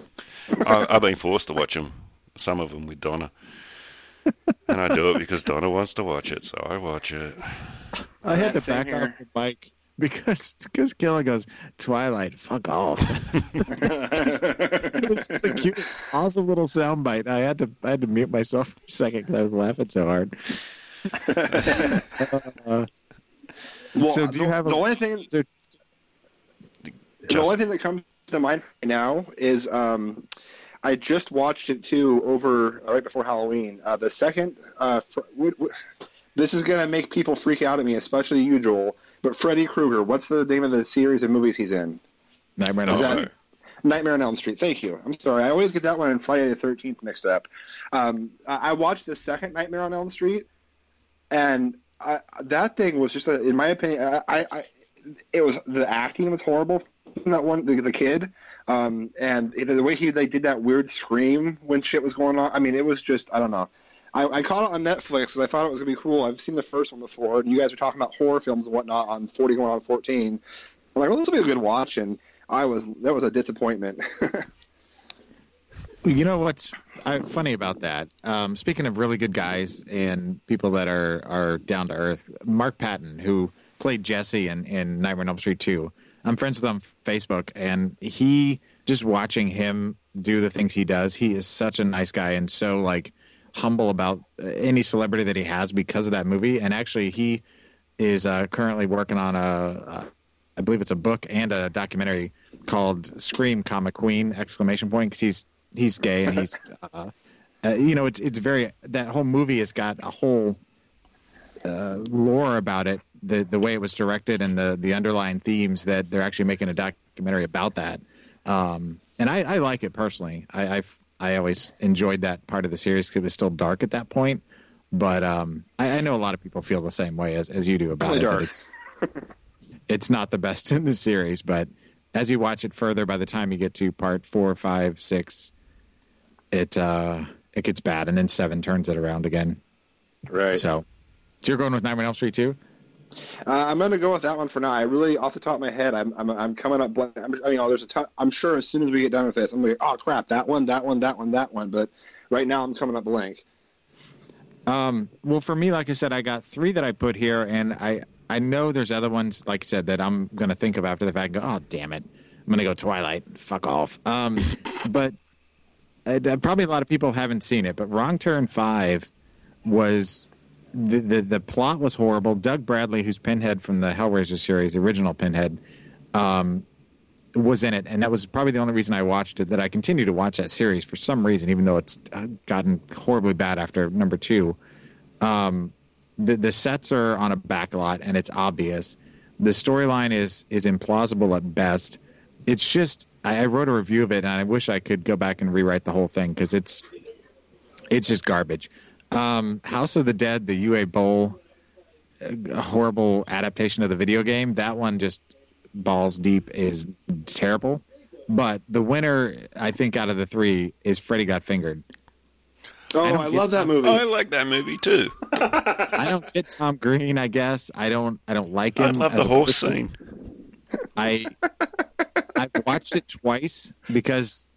I, I've been forced to watch them. Some of them with Donna, and I do it because Donna wants to watch it, so I watch it. I had to back here. off the bike because because Killa goes Twilight, fuck off. it was such a cute, awesome little soundbite. I had to I had to mute myself for a second because I was laughing so hard. Uh, Well, so do you the, have a the only thing? Just- The only thing that comes to mind right now is um, I just watched it too over uh, right before Halloween. Uh, the second, uh, fr- w- w- this is gonna make people freak out at me, especially you, Joel. But Freddy Krueger, what's the name of the series of movies he's in? Nightmare on Elm Street. Nightmare on Elm Street. Thank you. I'm sorry. I always get that one and Friday the Thirteenth mixed up. Um, I watched the second Nightmare on Elm Street, and I, that thing was just, a, in my opinion, I, I, I, it was the acting was horrible from that one, the, the kid, um, and the way he they did that weird scream when shit was going on. I mean, it was just I don't know. I, I caught it on Netflix because I thought it was gonna be cool. I've seen the first one before, and you guys were talking about horror films and whatnot on Forty going on Fourteen. I'm like, well, this will be a good watch, and I was that was a disappointment. You know what's funny about that? Um, speaking of really good guys and people that are, are down to earth, Mark Patton, who played Jesse in, in Nightmare on Elm Street 2, I'm friends with him on Facebook, and he just watching him do the things he does, he is such a nice guy and so like humble about uh, any celebrity that he has because of that movie. And actually, he is uh, currently working on a, a, I believe it's a book and a documentary called "Scream, Comma Queen!" exclamation point because he's he's gay and he's, uh, uh, you know, it's it's very that whole movie has got a whole uh, lore about it, the the way it was directed and the the underlying themes that they're actually making a documentary about that. Um, and I, I like it personally. I I've, I always enjoyed that part of the series because it was still dark at that point. But um, I, I know a lot of people feel the same way as, as you do about Really it. it's it's not the best in the series, but as you watch it further, by the time you get to part four, five, six, it uh, it gets bad, and then seven turns it around again. right. So, so you're going with Nightmare on Elm Street too? Uh, I'm going to go with that one for now. I really, off the top of my head, I'm I'm, I'm coming up. Blank. I'm, I mean, oh, there's a ton. I'm sure as soon as we get done with this, I'm like, oh crap, that one, that one, that one, that one. But right now, I'm coming up blank. Um, well, for me, like I said, I got three that I put here, and I I know there's other ones, like I said, that I'm going to think of after the fact. Go, oh, damn it, I'm going to go Twilight. Fuck off. Um, but uh, probably a lot of people haven't seen it. But Wrong Turn Five was the, the the plot was horrible. Doug Bradley, who's Pinhead from the Hellraiser series, the original Pinhead, um, was in it, and that was probably the only reason I watched it. That I continue to watch that series for some reason, even though it's uh, gotten horribly bad after number two. Um, the the sets are on a back lot, and it's obvious. The storyline is is implausible at best. It's just I, I wrote a review of it, and I wish I could go back and rewrite the whole thing because it's it's just garbage. Um, House of the Dead, the Uwe Boll, a horrible adaptation of the video game. That one just balls deep is terrible. But the winner, I think, out of the three is Freddy Got Fingered. Oh, I I, don't get love that Tom- movie. I like that movie too. I don't get Tom Green. I guess I don't. I don't like him. I him. love the a horse person. scene. I I've watched it twice because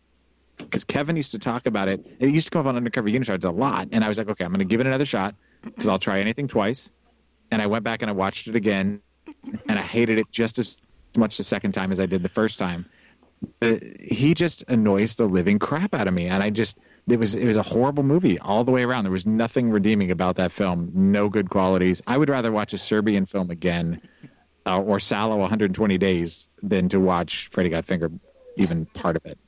because Kevin used to talk about it. It used to come up on Undercover Unishards a lot, and I was like, okay, I'm going to give it another shot because I'll try anything twice. And I went back and I watched it again, and I hated it just as much the second time as I did the first time. Uh, he just annoys the living crap out of me, and I just it was it was a horrible movie all the way around. There was nothing redeeming about that film. No good qualities. I would rather watch a Serbian film again uh, or Salò 120 Days than to watch Freddy Got Fingered, even part of it.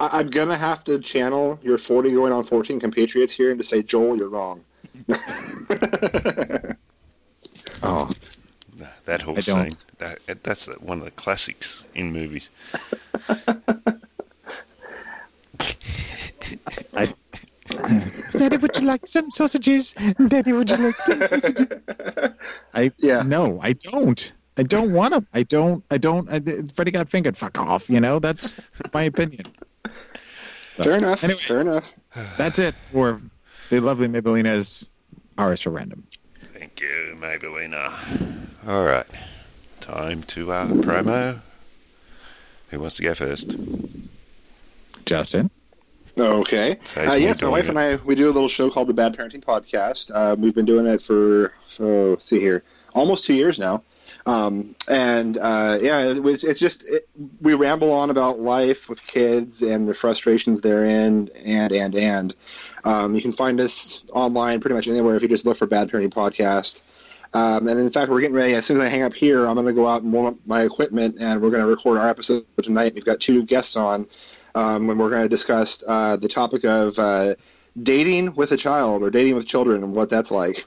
I, I'm gonna have to channel your 40 going on 14 compatriots here and to say, Joel, you're wrong. Oh, That whole I don't. scene. That, that's one of the classics in movies. Daddy, would you like some sausages? Daddy, would you like some sausages? I Yeah. no, I don't. I don't want them. I don't. I don't. I, Freddy got fingered. Fuck off. You know that's my opinion. So, Fair enough. Anyway, Fair enough. that's it for the lovely Maybellina's Ours for Random. Thank you, Maybellina. All right. Time to uh, promo. Who wants to go first? Justin. Okay. Uh, yes, my wife it. and I we do a little show called the Bad Parenting Podcast. Uh, we've been doing it for so let's see here, almost two years now. Um, and uh, yeah, it was, it's just it, we ramble on about life with kids and the frustrations therein, and and and um, you can find us online pretty much anywhere if you just look for Bad Parenting Podcast. Um, and in fact, we're getting ready. As soon as I hang up here, I'm going to go out and warm up my equipment, and we're going to record our episode tonight. We've got two guests on, um, and we're going to discuss uh, the topic of uh, dating with a child or dating with children and what that's like.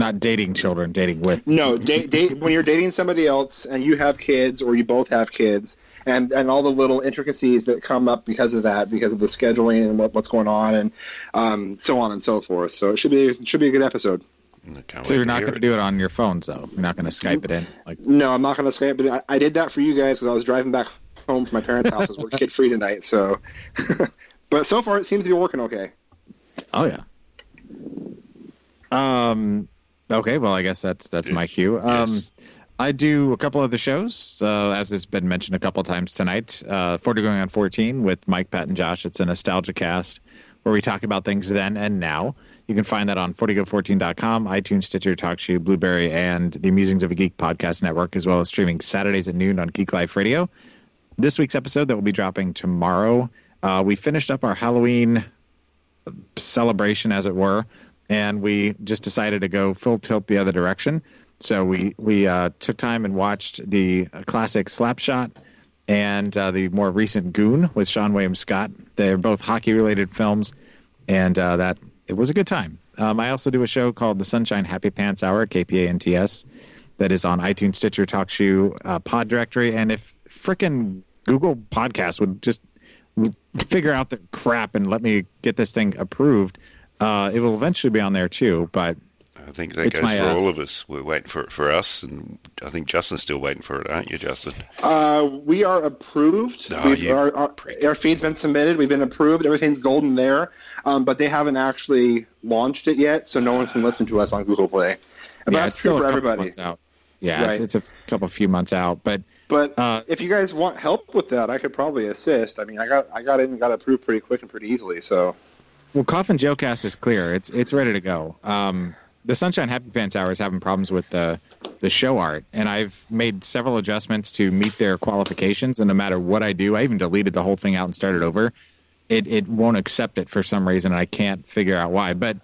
Not dating children, dating with. No, date, date when you're dating somebody else and you have kids or you both have kids, and and all the little intricacies that come up because of that, because of the scheduling and what, what's going on, and um, so on and so forth. So it should be it should be a good episode. So you're not going to do it on your phones, though. You're not going to Skype it in. Like, No, I'm not going to Skype, but I, I did that for you guys because I was driving back home from my parents' house. 'cause We're kid free tonight, so. but so far, it seems to be working okay. oh yeah. Um. Okay. Well, I guess that's that's my cue. Um. Yes. I do a couple of the shows, uh, as has been mentioned a couple times tonight. Uh, 40 going on 14 with Mike, Pat, and Josh. It's a nostalgia cast where we talk about things then and now. You can find that on 40go14.com, iTunes, Stitcher, TalkShoe, Blubrry, and the Musings of a Geek podcast network, as well as streaming Saturdays at noon on Geek Life Radio. This week's episode that will be dropping tomorrow, uh, we finished up our Halloween celebration, as it were, and we just decided to go full tilt the other direction. So we we uh, took time and watched the classic Slapshot and uh, the more recent Goon with Seann William Scott. They're both hockey related films, and uh, that it was a good time. Um, I also do a show called the Sunshine Happy Pants Hour, KPANTS, that is on iTunes, Stitcher, TalkShoe, uh, Pod Directory, and if frickin' Google Podcast would just figure out the crap and let me get this thing approved, uh, it will eventually be on there too. But I think that It's goes my, for uh, all of us. We're waiting for it for us, and I think Justin's still waiting for it, aren't you, Justin? Uh, we are approved. Oh, We've- you our, our, our feed's been submitted. We've been approved. Everything's golden there, um, but they haven't actually launched it yet, so no one can listen to us on Google Play. And yeah, that's it's still true a for couple everybody. months out. Yeah, it's, Right. it's a couple few months out, but But Uh, if you guys want help with that, I could probably assist. I mean, I got I got in and got approved pretty quick and pretty easily. So Well, Coffin Joecast is clear. It's it's ready to go. Um, the Sunshine Happy Pants Hour is having problems with the the show art, and I've made several adjustments to meet their qualifications. And no matter what I do, I even deleted the whole thing out and started over. It it won't accept it for some reason, and I can't figure out why. But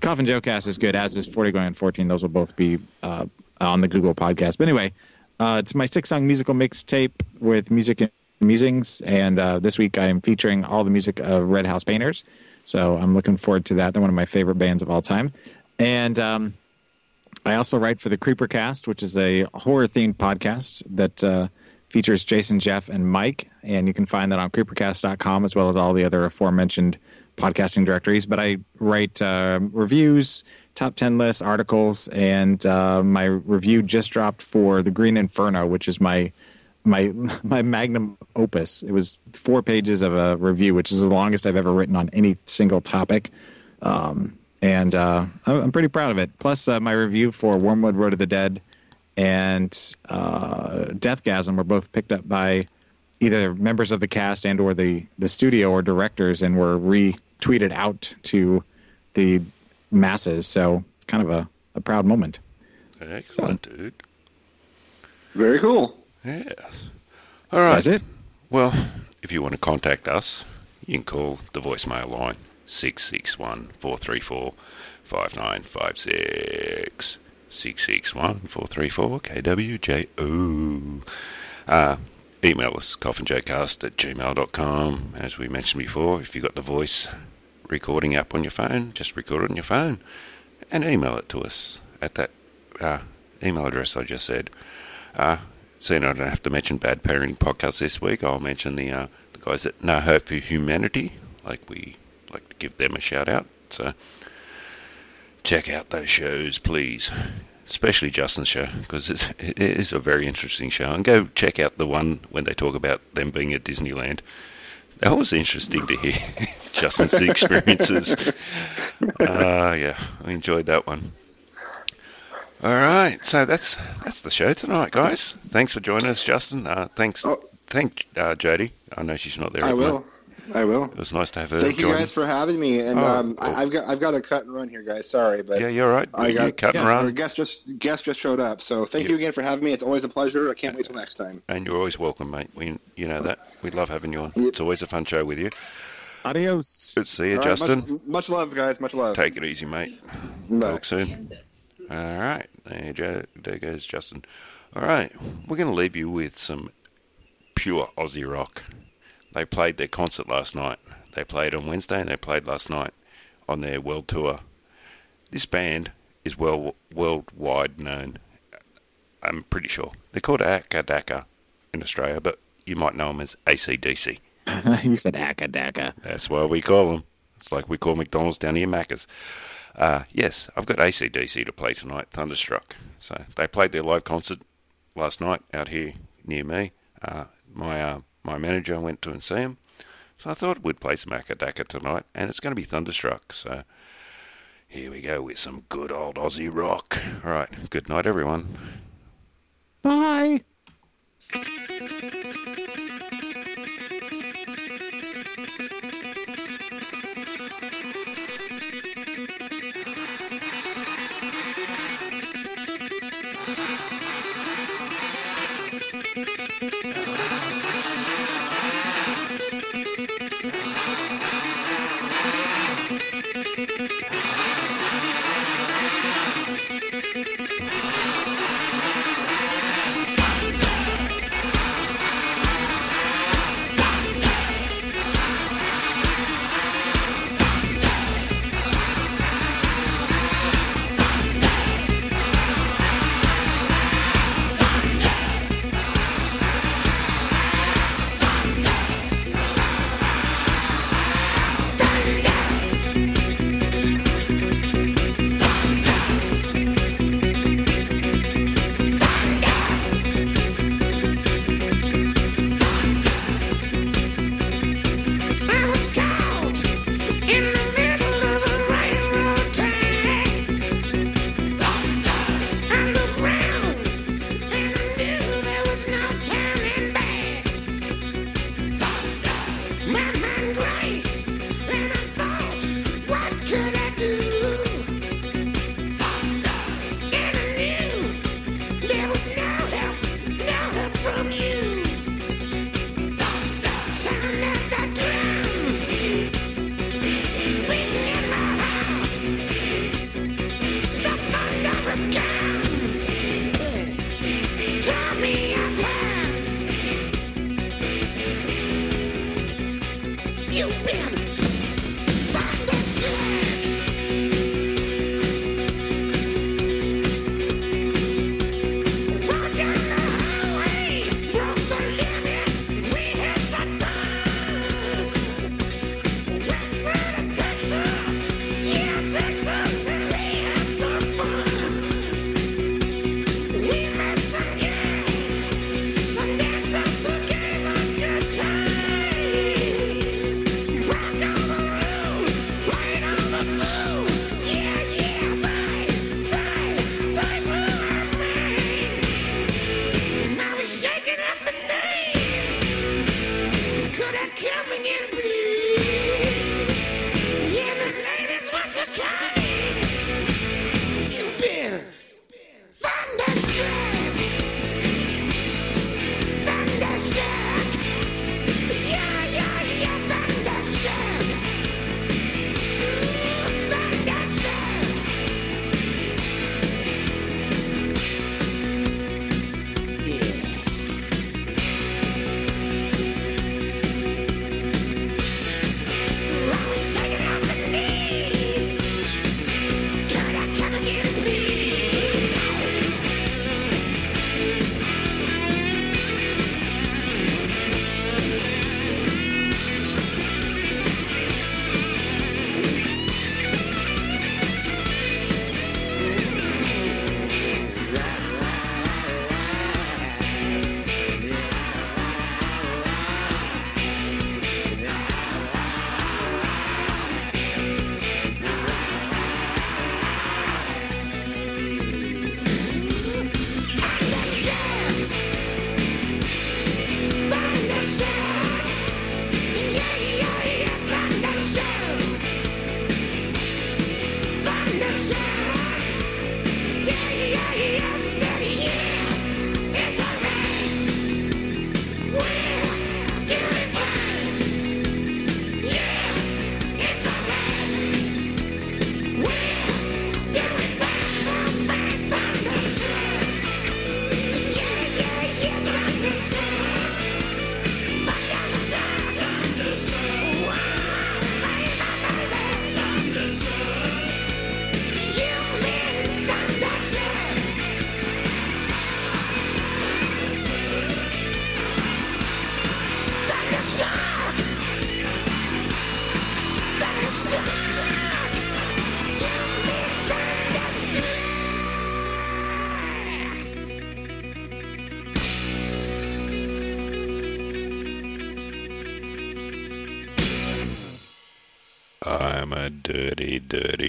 Coffin Joecast is good, as is Forty Going Fourteen. Those will both be uh, on the Google podcast. But anyway, uh, it's my six song musical mixtape with music and musings, and uh, this week I am featuring all the music of Red House Painters. So I'm looking forward to that. They're one of my favorite bands of all time. And um, I also write for the Creeper Cast, which is a horror themed podcast that uh, features Jason, Jeff, and Mike. And you can find that on creepercast.com as well as all the other aforementioned podcasting directories. But I write uh, reviews, top 10 lists, articles, and uh, my review just dropped for The Green Inferno, which is my my my magnum opus. It was four pages of a review, which is the longest I've ever written on any single topic. Um, and uh, I'm I'm pretty proud of it. Plus, uh, my review for Wyrmwood Road of the Dead and uh, Deathgasm were both picked up by either members of the cast and or the the studio or directors, and were retweeted out to the masses. So it's kind of a, a proud moment. Excellent, dude. very cool. Yes. All right. That's it. Well, if you want to contact us, you can call the voicemail line 661 434 5956. 661 434 KWJO. Uh, email us, coffinjcast at gmail.com. As we mentioned before, if you've got the voice recording app on your phone, just record it on your phone and email it to us at that uh, email address I just said. Uh, seeing I don't have to mention Bad Parenting Podcast this week, I'll mention the uh, the guys at No Hope for Humanity. Like we like to give them a shout out. So check out those shows, please. Especially Justin's show because it is a very interesting show. And go check out the one when they talk about them being at Disneyland. That was interesting to hear Justin's experiences. Uh, yeah, I enjoyed that one. All right, so that's that's the show tonight, guys. Thanks for joining us, Justin. Uh, thanks, Oh. thank uh, Jodi. I know she's not there. I at will. moment. I will. It was nice to have her Thank you guys for having me. And Oh, um, cool. I, I've got I've got to cut and run here, guys. Sorry, but yeah, you're right. I you got cut and Our run, guest just guest just showed up, so thank Yeah. you again for having me. It's always a pleasure. I can't wait till next time. and you're always welcome, mate. We, you know that. We love having you on. Yep. It's always a fun show with you. Adios. Good to see you, All right, Justin. much, much love, guys. Much love. Take it easy, mate. Bye. Talk soon. All right, there, there goes Justin. All right, we're going to leave you with some pure Aussie rock. They played their concert last night. They played on Wednesday and they played last night on their world tour. This band is well worldwide known. I'm pretty sure they're called Acca Dacca in Australia, but you might know them as ACDC. you said Acca Dacca. That's what we call them. It's like we call McDonald's down here Macca's. Uh, yes, I've got ACDC to play tonight, Thunderstruck. So they played their live concert last night out here near me. Uh, my uh, my manager went to and see him. So I thought we'd play some Acca Dacca tonight, and it's going to be Thunderstruck. So here we go with some good old Aussie rock. All right, good night, everyone. Bye. Thank I'm